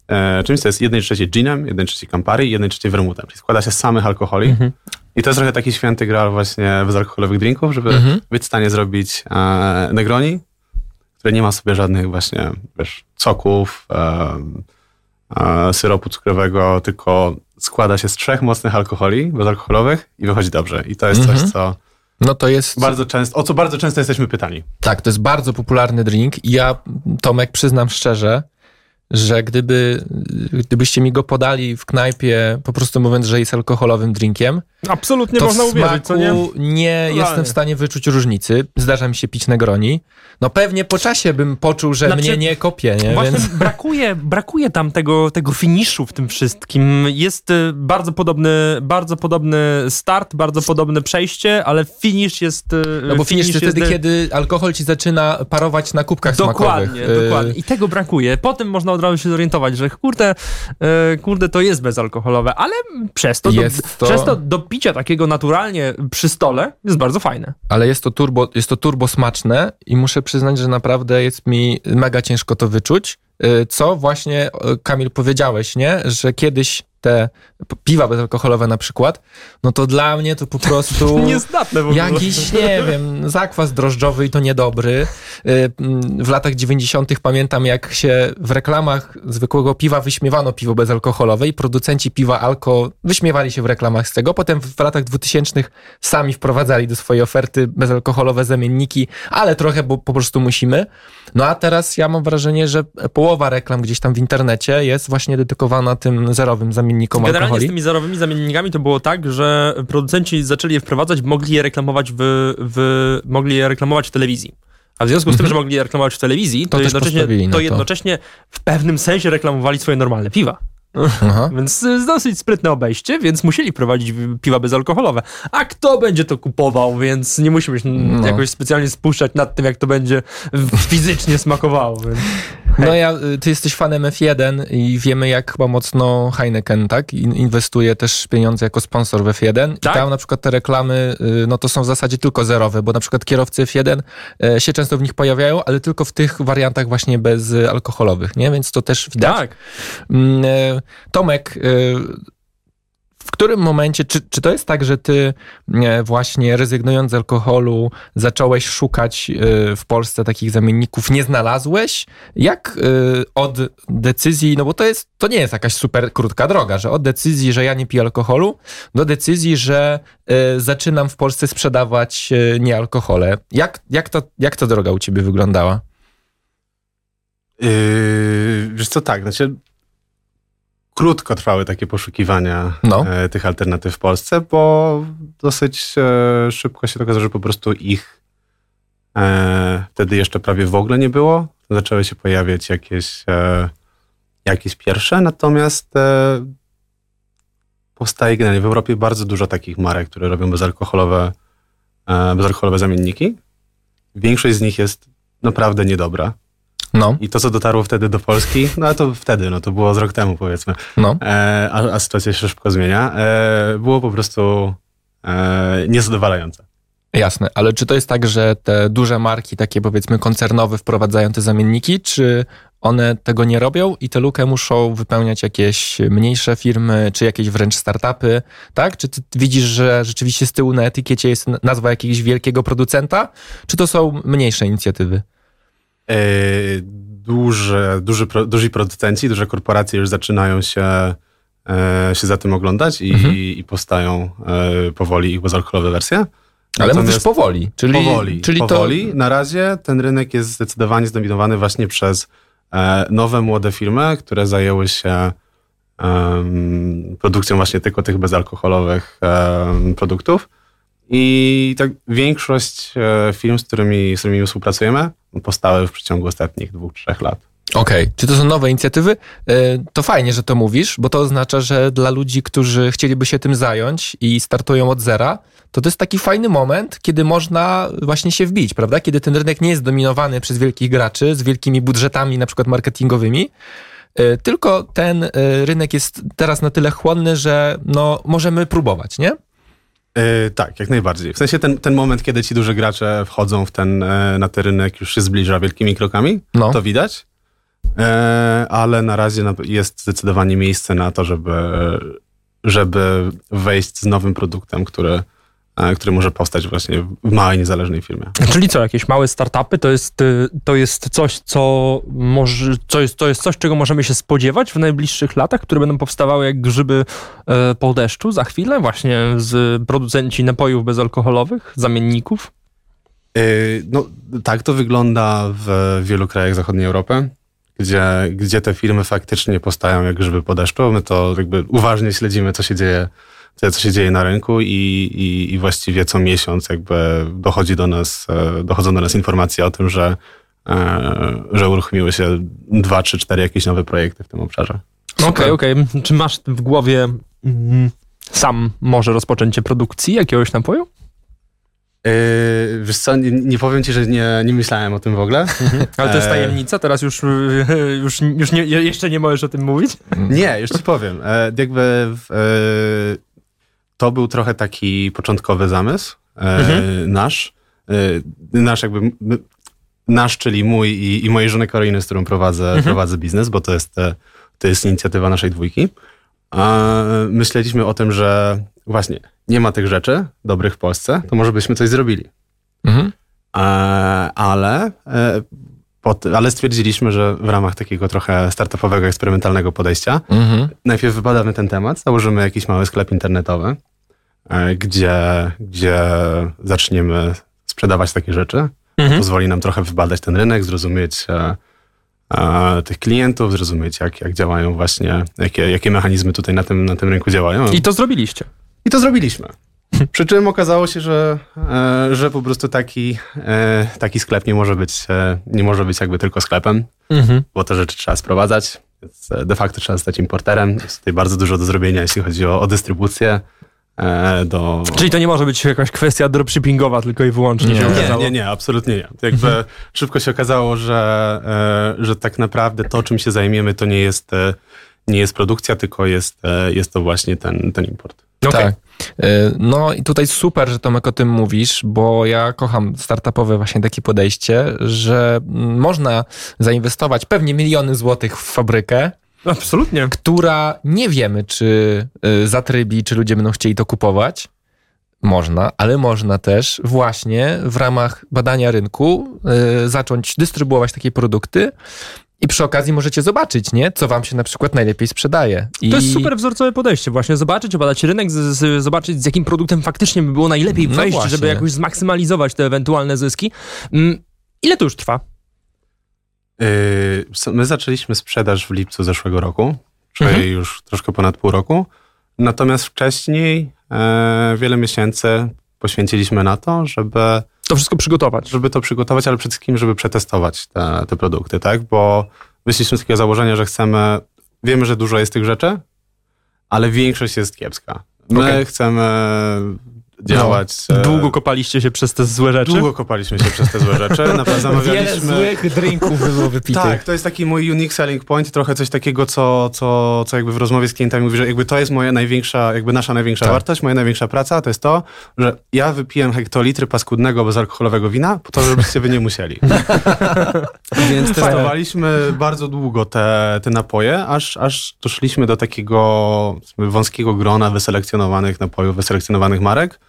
e, czymś, co jest jednej trzeciej ginem, jednej trzeciej Campari i jednej trzeciej vermutem. Czyli składa się z samych alkoholi. Mhm. I to jest trochę taki święty graal właśnie bezalkoholowych drinków, żeby mhm. być w stanie zrobić e, Negroni, które nie ma sobie żadnych właśnie wiesz, soków, e, e, syropu cukrowego, tylko składa się z trzech mocnych alkoholi bezalkoholowych i wychodzi dobrze. I to jest Mhm. coś, co No to jest... bardzo często, o co bardzo często jesteśmy pytani. Tak, to jest bardzo popularny drink i ja, Tomek, przyznam szczerze, że gdyby, gdybyście mi go podali w knajpie, po prostu mówiąc, że jest alkoholowym drinkiem, Absolutnie to można uwierzyć, co nie? nie jestem w stanie wyczuć różnicy. Zdarza mi się pić Negroni. No pewnie po czasie bym poczuł, że Znaczy, mnie nie kopie, nie? Właśnie Więc... brakuje, brakuje tam tego, tego finiszu w tym wszystkim. Jest y, bardzo podobny, bardzo podobny start, bardzo podobne przejście, ale finish jest... y, No bo finish to jest wtedy, de- kiedy alkohol ci zaczyna parować na kubkach Dokładnie, smakowych. Y, dokładnie. I tego brakuje. Potem można od razu się zorientować, że kurde, e, kurde, to jest bezalkoholowe, ale przez to, do, to- przez to do picia takiego naturalnie przy stole jest bardzo fajne. Ale jest to, turbo, jest to turbo smaczne i muszę przyznać, że naprawdę jest mi mega ciężko to wyczuć. Y, Co właśnie, y, Kamil, powiedziałeś, nie? Że kiedyś te piwa bezalkoholowe na przykład, no to dla mnie to po prostu... Niezdatne w ogóle. Jakiś, nie wiem, zakwas drożdżowy i to niedobry. Y, W latach 90. pamiętam, jak się w reklamach zwykłego piwa wyśmiewano piwo bezalkoholowe i producenci piwa alko wyśmiewali się w reklamach z tego. Potem w latach 2000 sami wprowadzali do swojej oferty bezalkoholowe zamienniki, ale trochę, bo po prostu musimy. No a teraz ja mam wrażenie, że połowa reklam gdzieś tam w internecie jest właśnie dedykowana tym zerowym zamiennikom Generalnie z alkoholi. tymi zerowymi zamiennikami to było tak, że producenci zaczęli je wprowadzać, mogli je reklamować w, w, mogli je reklamować w telewizji. A w związku z tym, że mogli je reklamować w telewizji, to, To jednocześnie, to jednocześnie w pewnym sensie reklamowali swoje normalne piwa. Aha. Więc y, dosyć sprytne obejście, więc musieli prowadzić piwa bezalkoholowe. A kto będzie to kupował, więc nie musimy się No. jakoś specjalnie spuszczać nad tym, jak to będzie fizycznie smakowało. Więc. No ja, y, ty jesteś fanem F1 i wiemy jak chyba mocno Heineken, tak? In- Inwestuje też pieniądze jako sponsor w F1 Tak. i tam na przykład te reklamy, y, no to są w zasadzie tylko zerowe, bo na przykład kierowcy F1 y, się często w nich pojawiają, ale tylko w tych wariantach właśnie bezalkoholowych, nie? Więc to też widać. Tak. Mm, Tomek, którym momencie, czy, czy to jest tak, że ty e, właśnie rezygnując z alkoholu zacząłeś szukać e, w Polsce takich zamienników, nie znalazłeś? Jak e, od decyzji, no bo to jest, to nie jest jakaś super krótka droga, że od decyzji, że ja nie piję alkoholu, do decyzji, że zaczynam w Polsce sprzedawać niealkohole. Jak, jak, to, jak ta droga u ciebie wyglądała? Yy, wiesz co, tak, znaczy krótko trwały takie poszukiwania No. e, tych alternatyw w Polsce, bo dosyć e, szybko się okazało, że po prostu ich e, wtedy jeszcze prawie w ogóle nie było. Zaczęły się pojawiać jakieś, jakieś pierwsze, natomiast powstaje generalnie w Europie bardzo dużo takich marek, które robią bezalkoholowe, bezalkoholowe zamienniki. Większość z nich jest naprawdę niedobra. No, I to, co dotarło wtedy do Polski, no to wtedy, no to było z rok temu powiedzmy, no. e, a, a sytuacja się szybko zmienia, e, było po prostu e, niezadowalające. Jasne, ale czy to jest tak, że te duże marki, takie powiedzmy koncernowe, wprowadzają te zamienniki, czy one tego nie robią i tę lukę muszą wypełniać jakieś mniejsze firmy, czy jakieś wręcz startupy, tak? Czy ty widzisz, że rzeczywiście z tyłu na etykiecie jest nazwa jakiegoś wielkiego producenta, czy to są mniejsze inicjatywy? E, duże, duży, duzi producenci, duże korporacje już zaczynają się, e, się za tym oglądać i, Mhm. i powstają e, powoli ich bezalkoholowe wersje. Ale Natomiast- mówisz powoli, czyli, powoli. czyli powoli. Na razie ten rynek jest zdecydowanie zdominowany właśnie przez nowe, młode firmy, które zajęły się produkcją właśnie tylko tych bezalkoholowych produktów. I tak większość firm, z którymi, z którymi współpracujemy, powstały w przeciągu ostatnich dwóch, trzech lat. Okej, czy to są nowe inicjatywy? E, To fajnie, że to mówisz, bo to oznacza, że dla ludzi, którzy chcieliby się tym zająć i startują od zera, to to jest taki fajny moment, kiedy można właśnie się wbić, prawda? Kiedy ten rynek nie jest dominowany przez wielkich graczy z wielkimi budżetami, na przykład marketingowymi, e, tylko ten e, rynek jest teraz na tyle chłonny, że no, możemy próbować, nie? E, tak, jak najbardziej. W sensie ten, ten moment, kiedy ci duży gracze wchodzą w ten, e, na ten rynek, już się zbliża wielkimi krokami, No. to widać. E, ale na razie jest zdecydowanie miejsce na to, żeby, żeby wejść z nowym produktem, który, który może powstać właśnie w małej, niezależnej firmie. Czyli co, jakieś małe startupy to jest, y, to jest coś, co może, co jest, to jest coś, czego możemy się spodziewać w najbliższych latach, które będą powstawały jak grzyby e, po deszczu za chwilę, właśnie z producenci napojów bezalkoholowych, zamienników? No, tak to wygląda w wielu krajach zachodniej Europy, gdzie, gdzie te firmy faktycznie powstają jak grzyby po deszczu. My to jakby uważnie śledzimy, co się dzieje, co się dzieje na rynku i, i, i właściwie co miesiąc jakby dochodzi do nas, e, dochodzą do nas informacje o tym, że, e, że uruchomiły się dwa, trzy, cztery jakieś nowe projekty w tym obszarze. Okej, okej. Okay, okay. Czy masz w głowie mm, sam może rozpoczęcie produkcji jakiegoś napoju? Yy, wiesz co, nie, nie, powiem ci, że nie, nie myślałem o tym w ogóle. Mhm. Ale to jest tajemnica? Teraz już, już, już nie, jeszcze nie możesz o tym mówić? Nie, już ci powiem. E, jakby e, to był trochę taki początkowy zamysł mhm. nasz. Nasz jakby, nasz, czyli mój i, i mojej żony Karoliny, z którą prowadzę, mhm. prowadzę biznes, bo to jest, to jest inicjatywa naszej dwójki. Myśleliśmy o tym, że właśnie nie ma tych rzeczy dobrych w Polsce, to może byśmy coś zrobili. Mhm. E, ale, e, pod, ale stwierdziliśmy, że w ramach takiego trochę startupowego, eksperymentalnego podejścia mhm. najpierw wybadamy ten temat, założymy jakiś mały sklep internetowy, e, gdzie, gdzie zaczniemy sprzedawać takie rzeczy. Mhm. Pozwoli nam trochę wybadać ten rynek, zrozumieć e, e, tych klientów, zrozumieć jak, jak działają właśnie, jakie, jakie mechanizmy tutaj na tym, na tym rynku działają. I to zrobiliście. I to zrobiliśmy. Przy czym okazało się, że, e, że po prostu taki, e, taki sklep nie może być, e, nie może być jakby tylko sklepem, mhm. bo te rzeczy trzeba sprowadzać, więc de facto trzeba zostać importerem. Jest tutaj bardzo dużo do zrobienia, jeśli chodzi o, o dystrybucję. Do... Czyli to nie może być jakaś kwestia dropshippingowa tylko i wyłącznie. Nie, nie, nie, nie, absolutnie nie. Jakby mhm. szybko się okazało, że, że tak naprawdę to, czym się zajmiemy, to nie jest, nie jest produkcja, tylko jest, jest to właśnie ten, ten import. Okay. Tak. E, no i tutaj super, że Tomek o tym mówisz, bo ja kocham startupowe właśnie takie podejście, że można zainwestować pewnie miliony złotych w fabrykę, Absolutnie. Która nie wiemy, czy e, zatrybi, czy ludzie będą chcieli to kupować. Można, ale można też właśnie w ramach badania rynku y, zacząć dystrybuować takie produkty i przy okazji możecie zobaczyć, nie? Co wam się na przykład najlepiej sprzedaje. I... To jest super wzorcowe podejście, właśnie zobaczyć, obadać rynek, z, z, zobaczyć z jakim produktem faktycznie by było najlepiej no wejść, no żeby jakoś zmaksymalizować te ewentualne zyski. Mm, ile to już trwa? Yy, my zaczęliśmy sprzedaż w lipcu zeszłego roku, czyli mhm. już troszkę ponad pół roku. Natomiast wcześniej e, wiele miesięcy poświęciliśmy na to, żeby to wszystko przygotować. Żeby to przygotować, ale przede wszystkim, żeby przetestować te, te produkty, tak? Bo wyszliśmy z takiego założenia, że chcemy, wiemy, że dużo jest tych rzeczy, ale większość jest kiepska. My okay. chcemy działać. No, długo kopaliście się przez te złe rzeczy? Długo kopaliśmy się przez te złe rzeczy. Naprawdę zamawialiśmy... Wiele złych drinków było wypitych. Tak, to jest taki mój unique selling point, trochę coś takiego, co, co, co jakby w rozmowie z klientami mówi, że jakby to jest moja największa, jakby nasza największa tak. wartość, moja największa praca, to jest to, że ja wypiłem hektolitry paskudnego, bezalkoholowego wina, po to, żebyście wy nie musieli. Więc testowaliśmy bardzo długo te, te napoje, aż, aż doszliśmy do takiego wąskiego grona wyselekcjonowanych napojów, wyselekcjonowanych marek,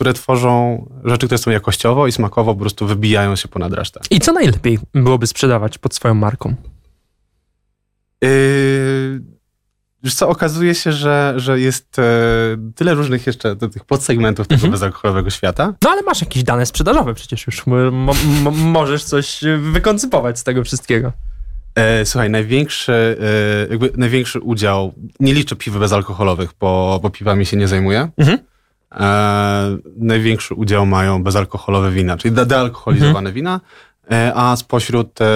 które tworzą rzeczy, które są jakościowo i smakowo po prostu wybijają się ponad resztę. I co najlepiej byłoby sprzedawać pod swoją marką? Yy, wiesz co, okazuje się, że, że jest e, tyle różnych jeszcze tych podsegmentów tego mhm. bezalkoholowego świata. No ale masz jakieś dane sprzedażowe przecież już. możesz coś wykoncypować z tego wszystkiego. E, słuchaj, największy, e, jakby największy udział, nie liczę piw bezalkoholowych, bo, bo piwami się nie zajmuję. Mhm. E, największy udział mają bezalkoholowe wina, czyli dealkoholizowane mhm. wina, e, a spośród e,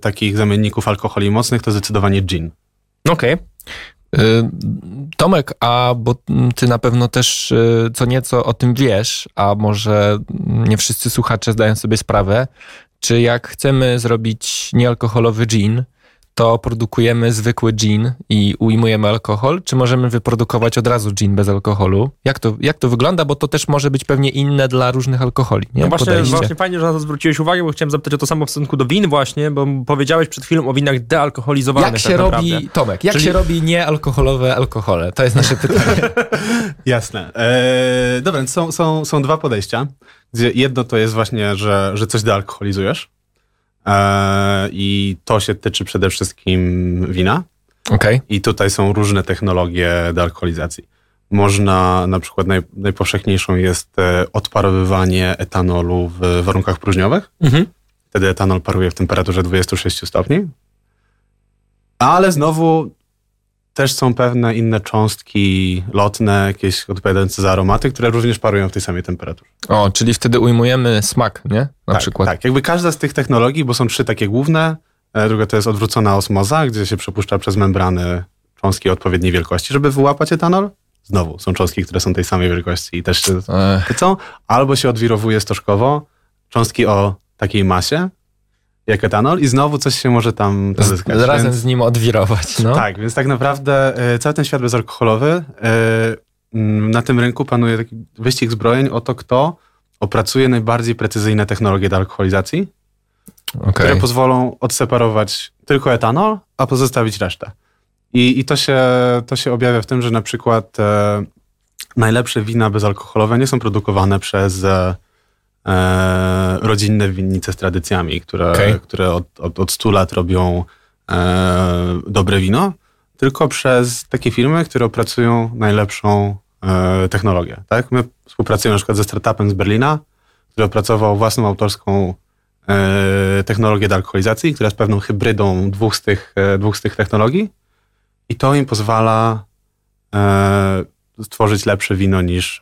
takich zamienników alkoholi mocnych to zdecydowanie gin. Okej. Okay. Tomek, a bo ty na pewno też co nieco o tym wiesz, a może nie wszyscy słuchacze zdają sobie sprawę, czy jak chcemy zrobić niealkoholowy gin, to produkujemy zwykły gin i ujmujemy alkohol, czy możemy wyprodukować od razu gin bez alkoholu? Jak to, jak to wygląda? Bo to też może być pewnie inne dla różnych alkoholi. Nie? No właśnie, właśnie fajnie, że na to zwróciłeś uwagę, bo chciałem zapytać o to samo w stosunku do win właśnie, bo powiedziałeś przed chwilą o winach dealkoholizowanych. Jak się tak robi, Tomek, jak Czyli... się robi niealkoholowe alkohole? To jest nasze pytanie. Jasne. Eee, dobra, są, są, są dwa podejścia. Jedno to jest właśnie, że, że coś dealkoholizujesz i to się tyczy przede wszystkim wina. Okay. I tutaj są różne technologie dealkoholizacji. Można, na przykład naj, najpowszechniejszą jest e, odparowywanie etanolu w warunkach próżniowych. Mhm. Wtedy etanol paruje w temperaturze 26 stopni. Ale znowu też są pewne inne cząstki lotne, jakieś odpowiadające za aromaty, które również parują w tej samej temperaturze. O, czyli wtedy ujmujemy smak, nie? Na tak, przykład. Tak, jakby każda z tych technologii, bo są trzy takie główne, e, druga to jest odwrócona osmoza, gdzie się przepuszcza przez membrany cząstki odpowiedniej wielkości, żeby wyłapać etanol. Znowu, są cząstki, które są tej samej wielkości i też się. Albo się odwirowuje stożkowo, cząstki o takiej masie, jak etanol i znowu coś się może tam zyskać. Razem więc, z nim odwirować. No. Tak, więc tak naprawdę y, cały ten świat bezalkoholowy, y, na tym rynku panuje taki wyścig zbrojeń o to, kto opracuje najbardziej precyzyjne technologie do alkoholizacji, okay. które pozwolą odseparować tylko etanol, a pozostawić resztę. I, i to, się, to się objawia w tym, że na przykład e, najlepsze wina bezalkoholowe nie są produkowane przez e, rodzinne winnice z tradycjami, które, okay. które od, od, od 100 lat robią e, dobre wino, tylko przez takie firmy, które opracują najlepszą e, technologię. Tak? My współpracujemy na przykład ze startupem z Berlina, który opracował własną autorską e, technologię do alkoholizacji, która jest pewną hybrydą dwóch z tych, e, dwóch z tych technologii i to im pozwala e, stworzyć lepsze wino niż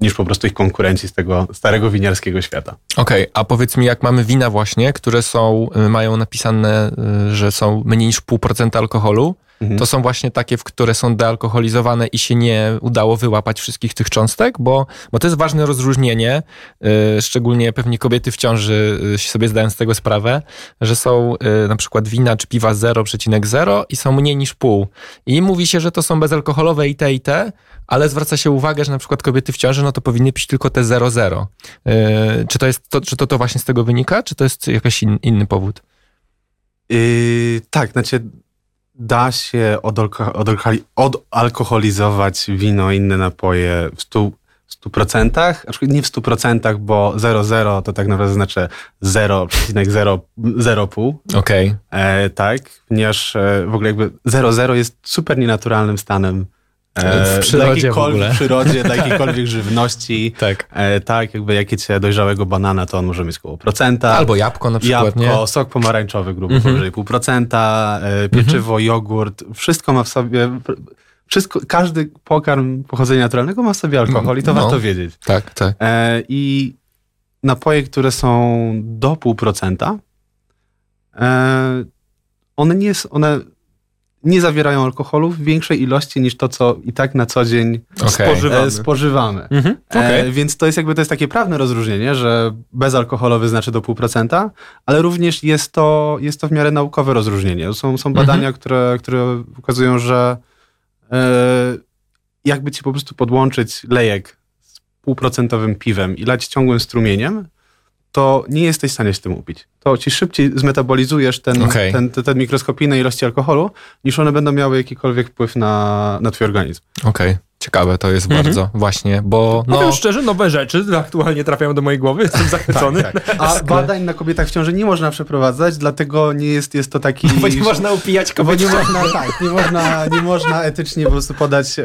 niż po prostu ich konkurencji z tego starego winiarskiego świata. Okej, okay, a powiedz mi, jak mamy wina właśnie, które są, y, mają napisane, y, że są mniej niż pół procenta alkoholu, mhm. to są właśnie takie, w które są dealkoholizowane i się nie udało wyłapać wszystkich tych cząstek, bo, bo to jest ważne rozróżnienie, yy, szczególnie pewnie kobiety w ciąży yy, sobie zdają z tego sprawę, że są yy, na przykład wina czy piwa 0,0 i są mniej niż pół. I mówi się, że to są bezalkoholowe i te i te, ale zwraca się uwagę, że na przykład kobiety w ciąży, no to powinny pić tylko te 0,0. Yy, czy to, jest to, czy to, to właśnie z tego wynika, czy to jest jakiś in, inny powód? Yy, tak, znaczy da się odalkoholizować wino i inne napoje w 100%, w 100%, nie w 100%, bo 0,0 to tak naprawdę znaczy 0,0,5. Okej. Okay. E, tak, ponieważ e, w ogóle jakby 0,0 jest super nienaturalnym stanem w e, przyrodzie w ogóle. W przyrodzie, dla jakiejkolwiek żywności. tak. E, tak, jakby jak jecie dojrzałego banana, to on może mieć około procenta. Albo jabłko na przykład, Jabłko, nie? sok pomarańczowy grubo mm -hmm. powyżej pół procenta, e, pieczywo, mm -hmm. jogurt, wszystko ma w sobie... Wszystko, każdy pokarm pochodzenia naturalnego ma w sobie alkohol i to no, warto wiedzieć. Tak, tak. E, I napoje, które są do pół procenta, e, one nie są, one nie zawierają alkoholu w większej ilości niż to, co i tak na co dzień okay. spożywamy. E, spożywamy. Mhm. Okay. E, więc to jest jakby to jest takie prawne rozróżnienie, że bezalkoholowy znaczy do pół procenta, ale również jest to, jest to w miarę naukowe rozróżnienie. Są, są badania, mhm. które, które pokazują, że e, jakby ci po prostu podłączyć lejek z półprocentowym piwem i lać ciągłym strumieniem, to nie jesteś w stanie się tym upić. To ci szybciej zmetabolizujesz ten, okay. ten, te, te mikroskopijne ilości alkoholu, niż one będą miały jakikolwiek wpływ na, na twój organizm. Okej. Okay. Ciekawe to jest mhm. bardzo, właśnie, bo... No... Powiem szczerze, nowe rzeczy aktualnie trafiają do mojej głowy, jestem zachwycony. tak, tak. A badań na kobietach w ciąży nie można przeprowadzać, dlatego nie jest, jest to taki... Bo nie można upijać kobiet. nie można, tak, nie można, nie można etycznie po prostu podać, e,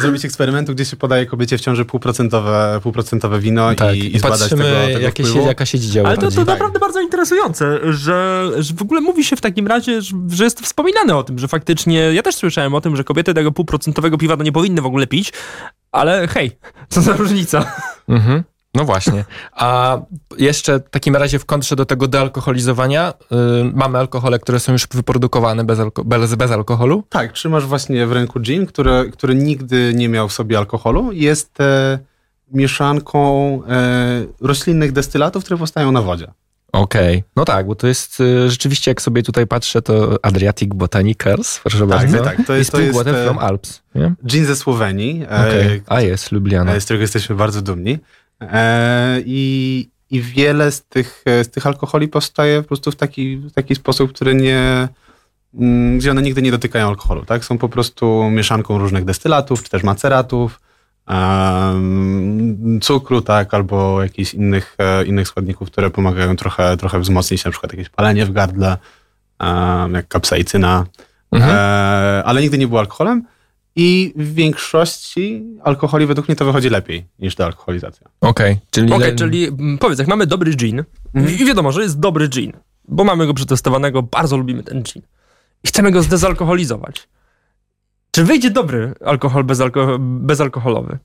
zrobić eksperymentu, gdzie się podaje kobiecie w ciąży półprocentowe, półprocentowe wino tak. i, i zbadać tego, tego jakie się, jaka siedzi dzieło. Ale to, to naprawdę bardzo interesujące, że, że w ogóle mówi się w takim razie, że jest wspominane o tym, że faktycznie, ja też słyszałem o tym, że kobiety tego półprocentowego piwa to nie powinny w ogóle pić, ale hej, co za różnica. Mhm. No właśnie. A jeszcze w takim razie w kontrze do tego dealkoholizowania yy, mamy alkohole, które są już wyprodukowane bez, alko bez, bez alkoholu? Tak, trzymasz właśnie w ręku gin, który, który nigdy nie miał w sobie alkoholu. Jest e, mieszanką e, roślinnych destylatów, które powstają na wodzie. Okej, okay. no tak, bo to jest y, rzeczywiście, jak sobie tutaj patrzę, to Adriatic Botanicals, proszę tak, bardzo. Tak, to jest, to jest e, from Alps. Nie? Gin ze Słowenii. E, okay. A jest, Lubliana. E, z którego jesteśmy bardzo dumni. I, i wiele z tych, z tych alkoholi powstaje po prostu w taki, w taki sposób, który nie, mm, gdzie one nigdy nie dotykają alkoholu, tak? Są po prostu mieszanką różnych destylatów, czy też maceratów, cukru, tak, albo jakichś innych, e, innych składników, które pomagają trochę, trochę wzmocnić na przykład jakieś palenie w gardle, jak kapsaicyna, mhm. e, ale nigdy nie było alkoholem. I w większości alkoholi według mnie to wychodzi lepiej niż dealkoholizacja. Okej, okay, czyli... Okay, czyli mm, powiedz, jak mamy dobry gin mhm. i wiadomo, że jest dobry gin, bo mamy go przetestowanego, bardzo lubimy ten gin i chcemy go zdezalkoholizować. Czy wyjdzie dobry alkohol bezalko bezalkoholowy?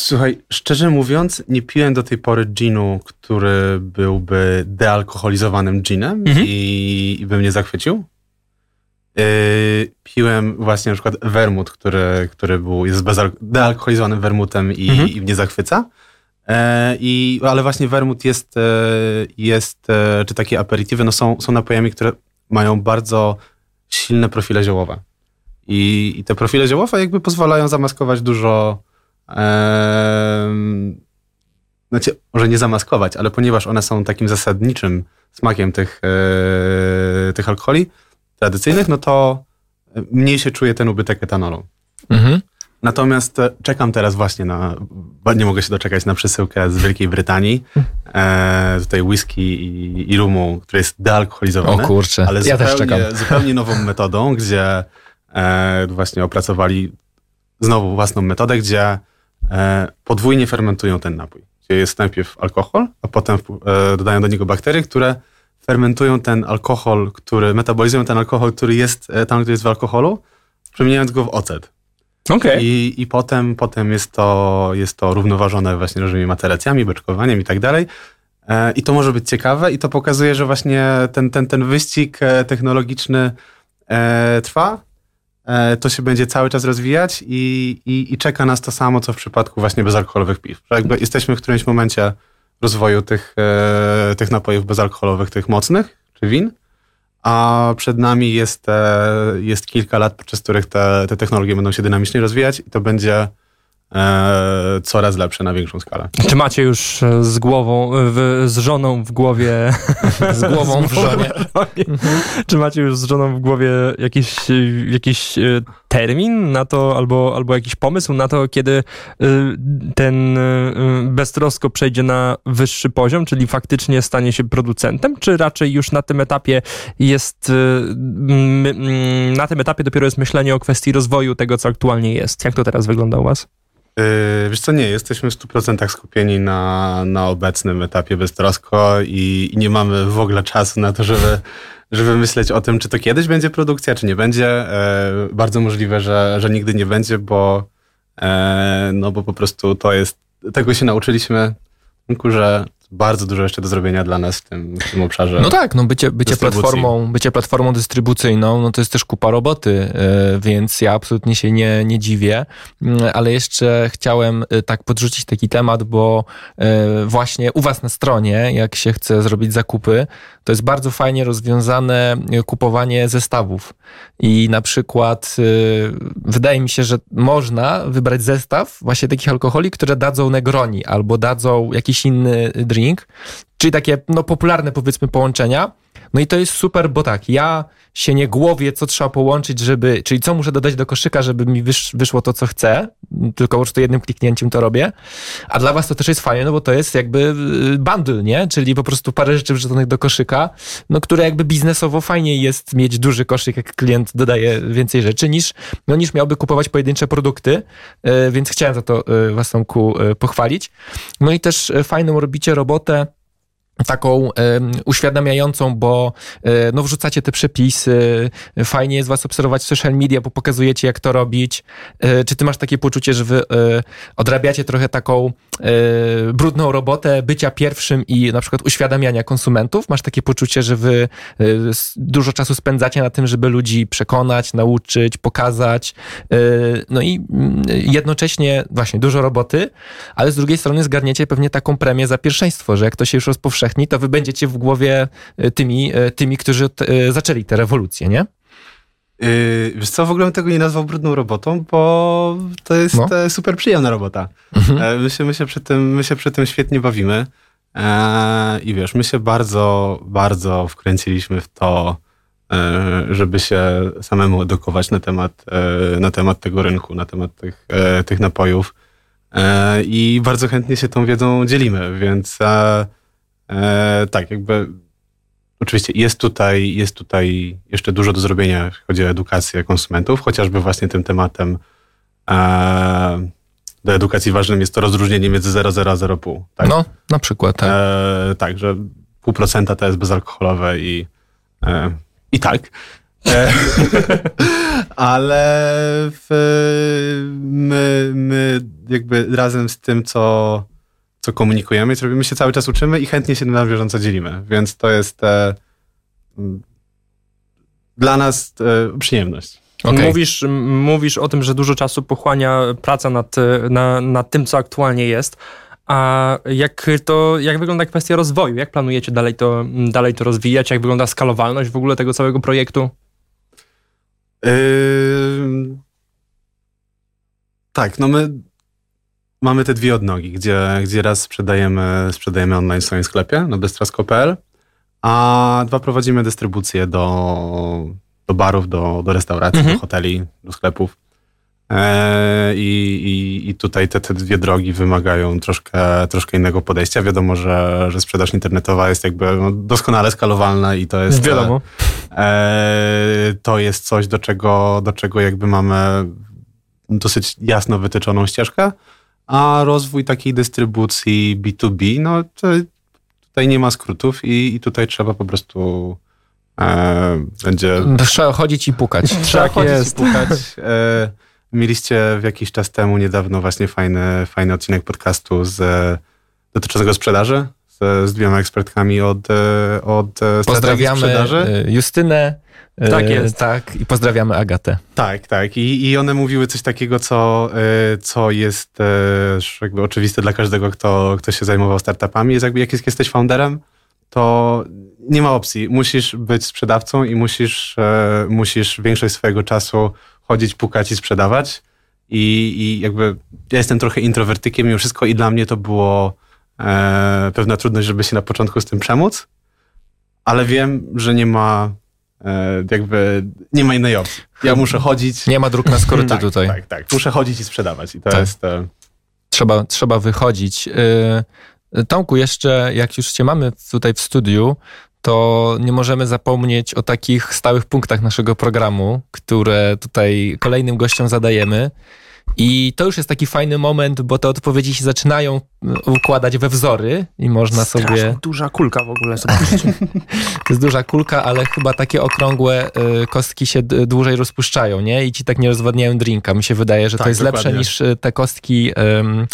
Słuchaj, szczerze mówiąc, nie piłem do tej pory ginu, który byłby dealkoholizowanym ginem mhm. i, i by mnie zachwycił. Yy, piłem właśnie na przykład wermut, który, który był, jest dealkoholizowanym wermutem i, mhm. i mnie zachwyca. Yy, i, ale właśnie wermut jest, yy, jest yy, czy takie aperitywy, no są, są napojami, które mają bardzo silne profile ziołowe. I, i te profile ziołowe jakby pozwalają zamaskować dużo. E, znaczy, może nie zamaskować, ale ponieważ one są takim zasadniczym smakiem tych, e, tych alkoholi tradycyjnych, no to mniej się czuje ten ubytek etanolu. Mhm. Natomiast e, czekam teraz właśnie na, nie mogę się doczekać na przesyłkę z Wielkiej Brytanii. E, tutaj whisky i, i rumu, który jest dealkoholizowany. O kurczę, ale ja zupełnie, też czekam. zupełnie nową metodą, gdzie właśnie opracowali znowu własną metodę, gdzie e, podwójnie fermentują ten napój. Gdzie jest najpierw alkohol, a potem e, dodają do niego bakterie, które fermentują ten alkohol, który, metabolizują ten alkohol, który jest e, tam, który jest w alkoholu, przemieniając go w ocet. Okay. I, I potem, potem jest, to, jest to równoważone właśnie różnymi maceracjami, beczkowaniem i tak dalej. E, I to może być ciekawe i to pokazuje, że właśnie ten, ten, ten wyścig e, technologiczny trwa, E, to się będzie cały czas rozwijać i, i, i, czeka nas to samo, co w przypadku właśnie bezalkoholowych piw. Jakby jesteśmy w którymś momencie rozwoju tych, e, tych napojów bezalkoholowych, tych mocnych, czy win, a przed nami jest, e, jest kilka lat, podczas których te, te technologie będą się dynamicznie rozwijać i to będzie e, coraz lepsze na większą skalę. Czy macie już e, z głową, w, z żoną w głowie... z głową w żonie. Czy macie już z żoną w głowie jakiś, jakiś e, termin na to, albo, albo jakiś pomysł na to, kiedy e, ten beztrosko przejdzie na wyższy poziom, czyli faktycznie stanie się producentem, czy raczej już na tym etapie jest, na tym etapie dopiero jest myślenie o kwestii rozwoju tego, co aktualnie jest? Jak to teraz wygląda u was? Yy, wiesz co, nie, jesteśmy w 100% skupieni na, na obecnym etapie beztrosko i, i nie mamy w ogóle czasu na to, żeby, żeby myśleć o tym, czy to kiedyś będzie produkcja, czy nie będzie. Yy, bardzo możliwe, że, że nigdy nie będzie, bo, yy, no bo po prostu to jest, tego się nauczyliśmy, że bardzo dużo jeszcze do zrobienia dla nas w tym, w tym obszarze. No tak, no bycie, bycie, platformą, bycie platformą dystrybucyjną, no to jest też kupa roboty, e, więc ja absolutnie się nie, nie dziwię, mm, ale jeszcze chciałem e, tak podrzucić taki temat, bo e, właśnie u was na stronie, jak się chce zrobić zakupy, to jest bardzo fajnie rozwiązane kupowanie zestawów. I na przykład wydaje mi się, że można wybrać zestaw właśnie takich alkoholi, które dadzą Negroni albo dadzą jakiś inny drink, czyli takie no, popularne powiedzmy połączenia. No i to jest super, bo tak, ja się nie głowię, co trzeba połączyć, żeby, czyli co muszę dodać do koszyka, żeby mi wysz, wyszło to, co chcę, tylko po prostu jednym kliknięciem to robię. A dla was to też jest fajne, no bo to jest jakby y, bundle, nie? Czyli po prostu parę rzeczy wrzuconych do koszyka, no które jakby biznesowo fajniej jest mieć duży koszyk, jak klient dodaje więcej rzeczy, niż, no, niż miałby kupować pojedyncze produkty, y, więc chciałem za to y, was Tomku pochwalić. No i też fajną robicie robotę taką uświadamiającą, bo e, no wrzucacie te przepisy, fajnie jest was obserwować w social media, bo pokazujecie jak to robić. E, czy ty masz takie poczucie, że wy e, odrabiacie trochę taką brudną robotę bycia pierwszym i na przykład uświadamiania konsumentów? Masz takie poczucie, że wy dużo czasu spędzacie na tym, żeby ludzi przekonać, nauczyć, pokazać, no i mm, jednocześnie właśnie dużo roboty, ale z drugiej strony zgarniecie pewnie taką premię za pierwszeństwo, że jak to się już rozpowszechni, powszechni, to wy będziecie w głowie e, tymi, e, tymi którzy e, zaczęli tę rewolucję, nie? Yy, wiesz co, w ogóle bym tego nie nazwał brudną robotą, bo to jest no. super przyjemna robota. Mhm. My, się, my, się przy tym, my się przy tym świetnie bawimy. I wiesz, my się bardzo, bardzo wkręciliśmy w to, żeby się samemu edukować na temat, na temat tego rynku, na temat tych, tych napojów. I bardzo chętnie się tą wiedzą dzielimy, więc tak, jakby Oczywiście jest tutaj, jest tutaj jeszcze dużo do zrobienia, jeśli chodzi o edukację konsumentów, chociażby właśnie tym tematem e, do edukacji ważnym jest to rozróżnienie między 0,0 a 0,5. Tak? No, na przykład, tak. E, tak, że pół procenta to jest bezalkoholowe i, e, i tak. E, ale w, my, my jakby razem z tym, co co komunikujemy, co robimy, się cały czas uczymy i chętnie się na bieżąco dzielimy. Więc to jest e, dla nas e, przyjemność. Okay. Mówisz, mówisz o tym, że dużo czasu pochłania praca nad, na, nad tym, co aktualnie jest. A jak to, jak wygląda kwestia rozwoju? Jak planujecie dalej to, dalej to rozwijać? Jak wygląda skalowalność w ogóle tego całego projektu? Yy... Tak, no my mamy te dwie odnogi, gdzie, gdzie raz sprzedajemy, sprzedajemy online w swoim sklepie na bestras.pl, a dwa prowadzimy dystrybucję do, do barów, do, do restauracji, mhm. do hoteli, do sklepów. E, I, i, I tutaj te, te dwie drogi wymagają troszkę, troszkę innego podejścia. Wiadomo, że, że sprzedaż internetowa jest jakby no, doskonale skalowalna i to jest. Wiadomo. E, to jest coś, do czego, do czego jakby mamy dosyć jasno wytyczoną ścieżkę a rozwój takiej dystrybucji B2B, no to tutaj nie ma skrótów i, i tutaj trzeba po prostu e, będzie... Trzeba chodzić i pukać. Trzeba tak chodzić jest. i pukać. E, mieliście w jakiś czas temu niedawno właśnie fajny, fajny odcinek podcastu z, dotyczącego sprzedaży z, z dwiema ekspertkami od, e, od e, Pozdrawiamy sprzedaży. E, Justynę tak e, jest. tak, i pozdrawiamy Agatę. Tak, tak. I, i one mówiły coś takiego, co, e, co jest jakby oczywiste dla każdego, kto, kto się zajmował startupami. Jest jakby, jak jesteś founderem, to nie ma opcji. Musisz być sprzedawcą i musisz, e, musisz większość swojego czasu chodzić, pukać i sprzedawać. I, I jakby ja jestem trochę introwertykiem mimo wszystko i dla mnie to było e, pewna trudność, żeby się na początku z tym przemóc, ale wiem, że nie ma E, jakby nie ma innej opcji. Ja muszę chodzić. Nie ma dróg na skróty tak, tutaj. Tak, tak. Muszę chodzić i sprzedawać. I to tak. jest. E, trzeba, trzeba wychodzić. E, Tomku, jeszcze jak już cię mamy tutaj w studiu, to nie możemy zapomnieć o takich stałych punktach naszego programu, które tutaj kolejnym gościom zadajemy. I to już jest taki fajny moment, bo te odpowiedzi się zaczynają układać we wzory i można Strasznie sobie... duża kulka w ogóle. to jest duża kulka, ale chyba takie okrągłe y, kostki się dłużej rozpuszczają, nie? I ci tak nie rozwadniają drinka. Mi się wydaje, że tak, to jest dokładnie. lepsze niż y, te kostki um,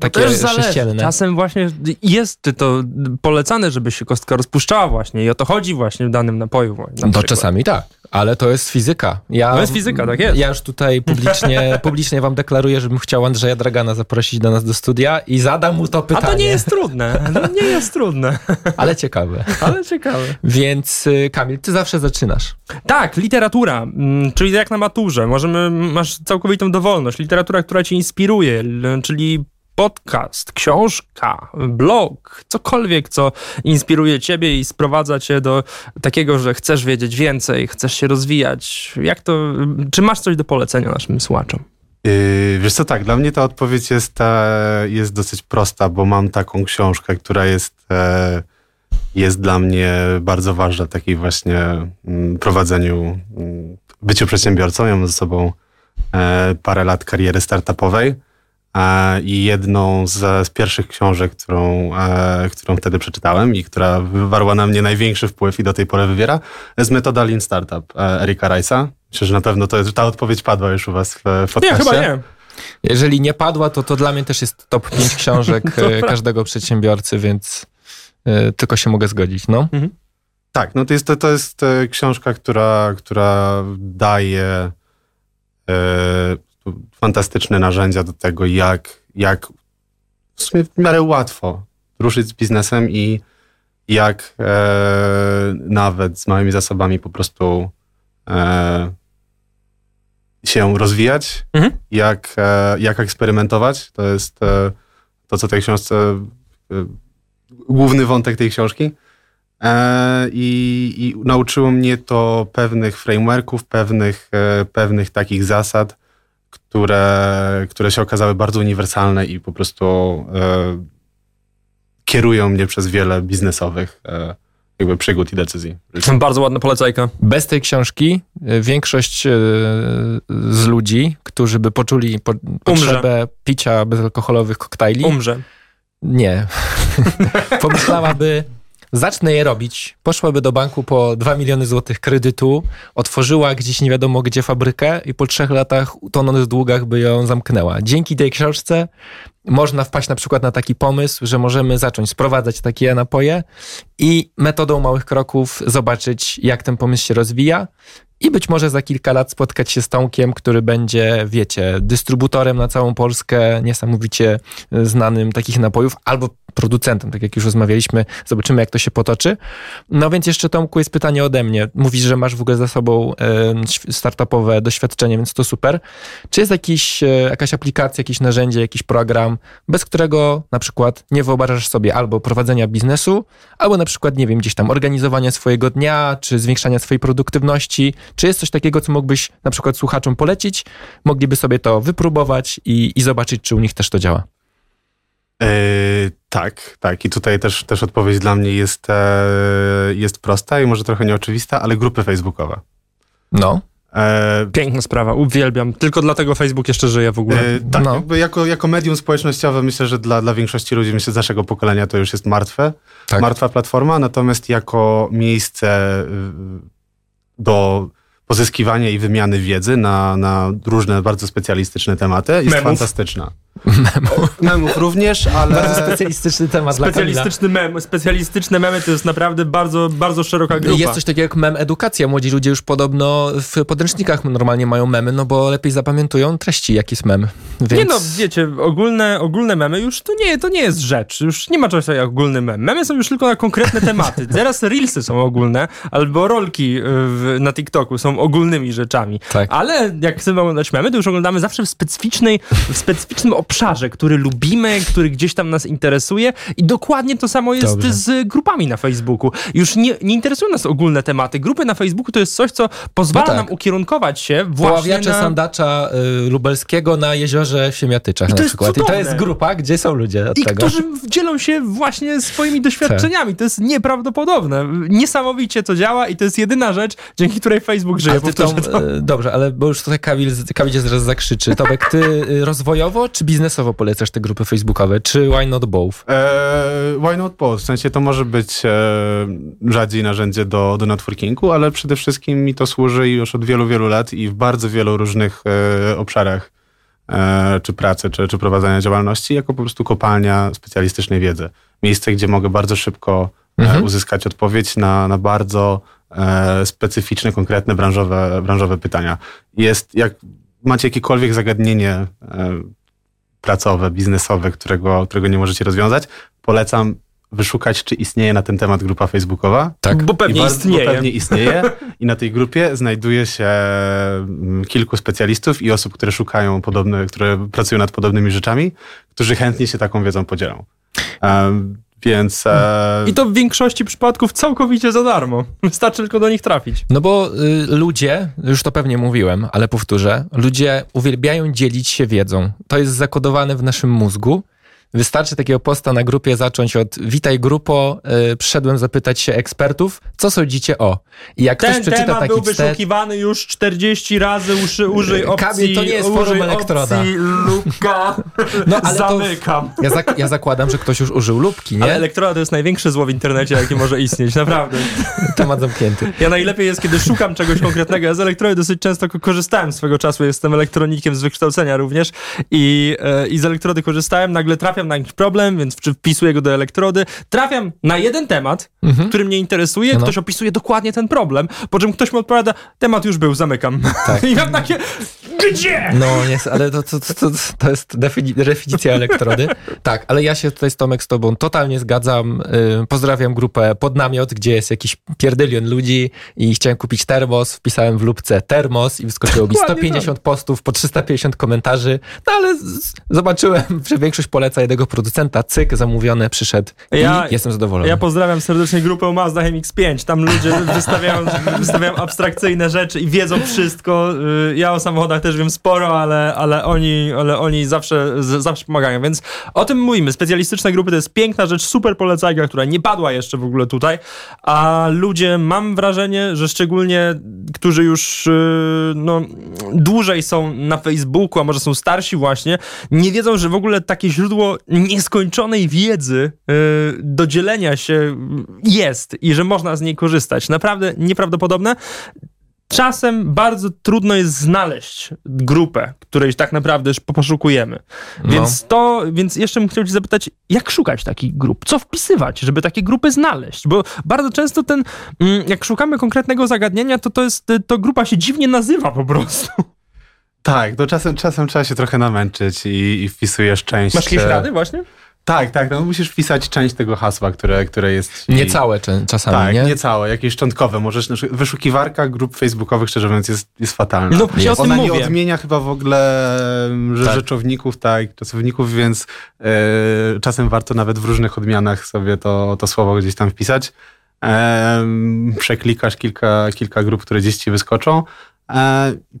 takie no sześcienne. Czasem właśnie jest to polecane, żeby się kostka rozpuszczała właśnie i o to chodzi właśnie w danym napoju. Na to przykład. czasami tak, ale to jest fizyka. Ja, to jest fizyka, tak jest. Ja już tutaj publicznie, publicznie wam deklaruję, żebym chciał Andrzeja Dragana zaprosić do nas do studia i mu to pytanie. A to nie jest trudne. To nie jest trudne. Ale ciekawe. Ale ciekawe. Więc y, Kamil, ty zawsze zaczynasz. Tak, literatura, mm, czyli jak na maturze. Możemy, masz całkowitą dowolność. Literatura, która cię inspiruje, czyli podcast, książka, blog, cokolwiek, co inspiruje ciebie i sprowadza cię do takiego, że chcesz wiedzieć więcej, chcesz się rozwijać. Jak to, czy masz coś do polecenia naszym słuchaczom? Yy, wiesz co, tak, dla mnie ta odpowiedź jest, e, jest dosyć prosta, bo mam taką książkę, która jest, e, jest dla mnie bardzo ważna w takiej właśnie mm, prowadzeniu, mm, byciu przedsiębiorcą. Ja mam ze sobą e, parę lat kariery startupowej i jedną z, z pierwszych książek, którą, którą wtedy przeczytałem i która wywarła na mnie największy wpływ i do tej pory wywiera, jest metoda Lean Startup Erika Rice'a. Myślę, że na pewno to ta odpowiedź padła już u was w, podcaście. Nie, chyba nie. Jeżeli nie padła, to to dla mnie też jest top 5 książek e, każdego przedsiębiorcy, więc y, tylko się mogę zgodzić. No. Mhm. Tak, no to jest, to, to jest e, książka, która, która daje y, fantastyczne narzędzia do tego, jak, jak w sumie w miarę łatwo ruszyć z biznesem i jak nawet z małymi zasobami po prostu e, się rozwijać, mhm. jak, e, jak eksperymentować. To jest e, to, co tej książce, e, główny wątek tej książki. I, I nauczyło mnie to pewnych frameworków, pewnych, pewnych takich zasad, które, które się okazały bardzo uniwersalne i po prostu kierują mnie przez wiele biznesowych jakby przygód i decyzji. Bardzo ładna polecajka. Bez tej książki e, większość e, z ludzi, którzy by poczuli po, potrzebę picia bezalkoholowych koktajli... Umrze. Nie. Pomyślałaby zacznę je robić, poszłaby do banku po 2 miliony złotych kredytu, otworzyła gdzieś nie wiadomo gdzie fabrykę i po trzech latach utonąc w długach by ją zamknęła. Dzięki tej książce można wpaść na przykład na taki pomysł, że możemy zacząć sprowadzać takie napoje i metodą małych kroków zobaczyć, jak ten pomysł się rozwija i być może za kilka lat spotkać się z Tomkiem, który będzie, wiecie, dystrybutorem na całą Polskę, niesamowicie znanym takich napojów, albo producentem, tak jak już rozmawialiśmy. Zobaczymy, jak to się potoczy. No więc jeszcze, Tomku, jest pytanie ode mnie. Mówisz, że masz w ogóle za sobą startupowe doświadczenie, więc to super. Czy jest jakiś, e, jakaś aplikacja, jakieś narzędzie, jakiś program, bez którego na przykład nie wyobrażasz sobie albo prowadzenia biznesu, albo na przykład, nie wiem, gdzieś tam organizowania swojego dnia, czy zwiększania swojej produktywności. Czy jest coś takiego, co mógłbyś na przykład słuchaczom polecić? Mogliby sobie to wypróbować i, i zobaczyć, czy u nich też to działa. Yy, tak, tak. I tutaj też, też odpowiedź dla mnie jest, e, jest prosta i może trochę nieoczywista, ale grupy facebookowe. No. E, Piękna sprawa, uwielbiam. Tylko dlatego Facebook jeszcze żyje w ogóle. E, tak, no. jako, jako medium społecznościowe myślę, że dla, dla większości ludzi, myślę z naszego pokolenia to już jest martwe, tak. martwa platforma, natomiast jako miejsce do pozyskiwania i wymiany wiedzy na, na różne bardzo specjalistyczne tematy jest Memów. fantastyczna. Memów. Memów również, ale... Bardzo specjalistyczny temat Specjalistyczny mem, specjalistyczne memy to jest naprawdę bardzo, bardzo szeroka grupa. Jest coś takiego jak mem edukacja. Młodzi ludzie już podobno w podręcznikach normalnie mają memy, no bo lepiej zapamiętują treści, jaki jest mem. Więc... Nie no, wiecie, ogólne, ogólne memy już to nie, to nie jest rzecz. Już nie ma czegoś takiego jak ogólny mem. Memy są już tylko na konkretne tematy. Teraz reelsy są ogólne, albo rolki y, w, na TikToku są ogólnymi rzeczami. Tak. Ale jak chcemy oglądać memy, to już oglądamy zawsze w specyficznej, w specyficznym obszarze, który lubimy, który gdzieś tam nas interesuje i dokładnie to samo jest Dobrze. z grupami na Facebooku. Już nie, nie interesują nas ogólne tematy. Grupy na Facebooku to jest coś, co pozwala no tak. nam ukierunkować się właśnie Poławiacze na... sandacza y, lubelskiego na jeziorze w Siemiatyczach I to na przykład. Cudowne. I to jest grupa, gdzie są ludzie od I tego. którzy dzielą się właśnie swoimi doświadczeniami. Tak. To jest nieprawdopodobne. Niesamowicie to działa i to jest jedyna rzecz, dzięki której Facebook żyje. Tą, y, dobrze, ale bo już tutaj Kamil, Kamil zaraz zakrzyczy. Ty y, rozwojowo czy biznesowo polecasz te grupy facebookowe, czy why not both? Eee, why not both? W sensie to może być e, rzadziej narzędzie do, do networkingu, ale przede wszystkim mi to służy już od wielu, wielu lat i w bardzo wielu różnych e, obszarach e, czy pracy, czy, czy prowadzenia działalności, jako po prostu kopalnia specjalistycznej wiedzy. Miejsce, gdzie mogę bardzo szybko e, mhm. uzyskać odpowiedź na, na bardzo e, specyficzne, konkretne, branżowe, branżowe pytania. Jest, jak macie jakiekolwiek zagadnienie e, pracowe, biznesowe, którego, którego nie możecie rozwiązać, polecam wyszukać, czy istnieje na ten temat grupa facebookowa. Tak, bo pewnie bardzo, istnieje. Bo pewnie istnieje i na tej grupie znajduje się mm, kilku specjalistów i osób, które szukają podobne, które pracują nad podobnymi rzeczami, którzy chętnie się taką wiedzą podzielą. Um, więc. E... I to w większości przypadków całkowicie za darmo. Wystarczy tylko do nich trafić. No bo y, ludzie, już to pewnie mówiłem, ale powtórzę, ludzie uwielbiają dzielić się wiedzą. To jest zakodowane w naszym mózgu Wystarczy takiego posta na grupie zacząć od witaj grupo, yy, przyszedłem zapytać się ekspertów, co sądzicie o. I jak Ten ktoś przeczyta temat taki był wstęp, wyszukiwany już 40 razy, uży, użyj opcji, Kamil, to nie jest forum elektroda. lubka, no, ale zamykam. ja, zak ja zakładam, że ktoś już użył lubki, nie? Ale elektroda to jest największe zło w internecie, jakie może istnieć, naprawdę. Temat zamknięty. Ja najlepiej jest, kiedy szukam czegoś konkretnego. Ja z elektrody dosyć często korzystałem swego czasu, jestem elektronikiem z wykształcenia również i, yy, i z elektrody korzystałem, nagle trafiam trafiam na jakiś problem, więc wpisuję go do elektrody, trafiam na jeden temat, mhm. który mnie interesuje, no. ktoś opisuje dokładnie ten problem, po czym ktoś mi odpowiada, temat już był, zamykam. Tak. I mam takie, Gdzie? No, jest, ale to, to, to, to jest definicja elektrody. Tak, ale ja się tutaj z Tomek z tobą totalnie zgadzam. Y, pozdrawiam grupę pod namiot, gdzie jest jakiś pierdylion ludzi i chciałem kupić termos, wpisałem w lubce termos i wyskoczyło mi 150 postów po 350 komentarzy, no ale zobaczyłem, że większość poleca jednego producenta, cyk, zamówione, przyszedł ja, i jestem zadowolony. Ja pozdrawiam serdecznie grupę Mazda MX-5, tam ludzie wystawiają, wystawiają abstrakcyjne rzeczy i wiedzą wszystko. Y, ja o samochodach też wiem sporo, ale, ale, oni, ale oni zawsze, zawsze pomagają, więc o tym mówimy. Specjalistyczne grupy to jest piękna rzecz, super polecajka, która nie padła jeszcze w ogóle tutaj, a ludzie, mam wrażenie, że szczególnie, którzy już y, no, dłużej są na Facebooku, a może są starsi właśnie, nie wiedzą, że w ogóle takie źródło nieskończonej wiedzy yy, do dzielenia się jest i że można z niej korzystać. Naprawdę nieprawdopodobne czasem bardzo trudno jest znaleźć grupę, której tak naprawdę już poszukujemy. No. Więc to, więc jeszcze bym chciał cię zapytać, jak szukać takich grup? Co wpisywać, żeby takie grupy znaleźć? Bo bardzo często ten, mm, jak szukamy konkretnego zagadnienia, to to jest, to grupa się dziwnie nazywa po prostu. Tak, to czasem, czasem trzeba się trochę namęczyć i, i wpisujesz część... Masz jakieś rady właśnie? Tak, tak, no musisz wpisać część tego hasła, które, które jest... Nie całe czasami, tak, nie? nie całe, jakieś szczątkowe. Możesz, wyszukiwarka grup facebookowych, szczerze mówiąc, jest, jest fatalna. No, ja Ona nie mówię. odmienia chyba w ogóle że tak. rzeczowników, tak, czasowników, więc e, czasem warto nawet w różnych odmianach sobie to, to słowo gdzieś tam wpisać. E, przeklikasz kilka, kilka grup, które gdzieś ci wyskoczą.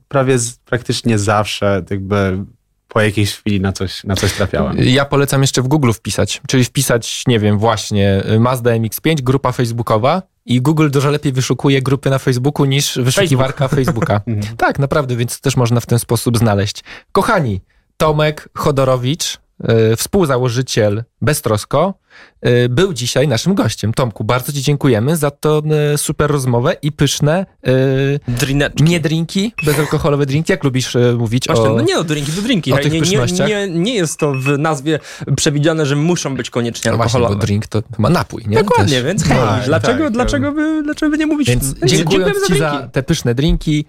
Prawie z, praktycznie zawsze jakby po jakiejś chwili na coś, na coś trafiałem. Ja polecam jeszcze w Google wpisać, czyli wpisać, nie wiem, właśnie Mazda MX-5, grupa facebookowa i Google dużo lepiej wyszukuje grupy na Facebooku niż wyszukiwarka Facebook. Facebooka. Mhm. tak, naprawdę, więc też można w ten sposób znaleźć. Kochani, Tomek Chodorowicz, yy, współzałożyciel Beztrosko, Y, był dzisiaj naszym gościem. Tomku, bardzo Ci dziękujemy za tą y, super rozmowę i pyszne y, Drineczki. nie drinki, bezalkoholowe drinki. Jak lubisz mówić Właśnie, o No nie o drinki, to drinki. O tych nie, pysznościach? Nie, nie, nie, jest to w nazwie przewidziane, że muszą być koniecznie alkoholowe. No właśnie, bo drink to chyba napój, nie? Dokładnie, Też. więc tak, dlaczego, tak, dlaczego, tak. by, dlaczego by nie mówić? Więc dziękuję Ci za te pyszne drinki.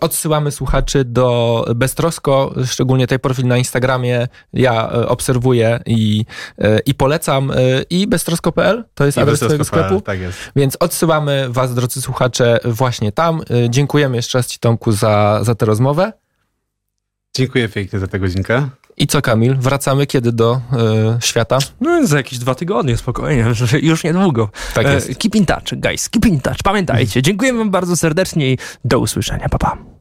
odsyłamy słuchaczy do Beztrosko, szczególnie tej profil na Instagramie. Ja obserwuję i, i polecam Y, i beztrosko.pl to jest I adres twojego sklepu. Tak jest. Więc odsyłamy was, drodzy słuchacze, właśnie tam. Y, dziękujemy jeszcze raz ci, Tomku, za, za tę rozmowę. Dziękuję pięknie za tę godzinkę. I co, Kamil? Wracamy kiedy do y, świata? No, za jakieś dwa tygodnie, spokojnie, już niedługo. Tak jest. keep in touch, guys, keep in touch. Pamiętajcie, dziękuję wam bardzo serdecznie i do usłyszenia. Pa, pa.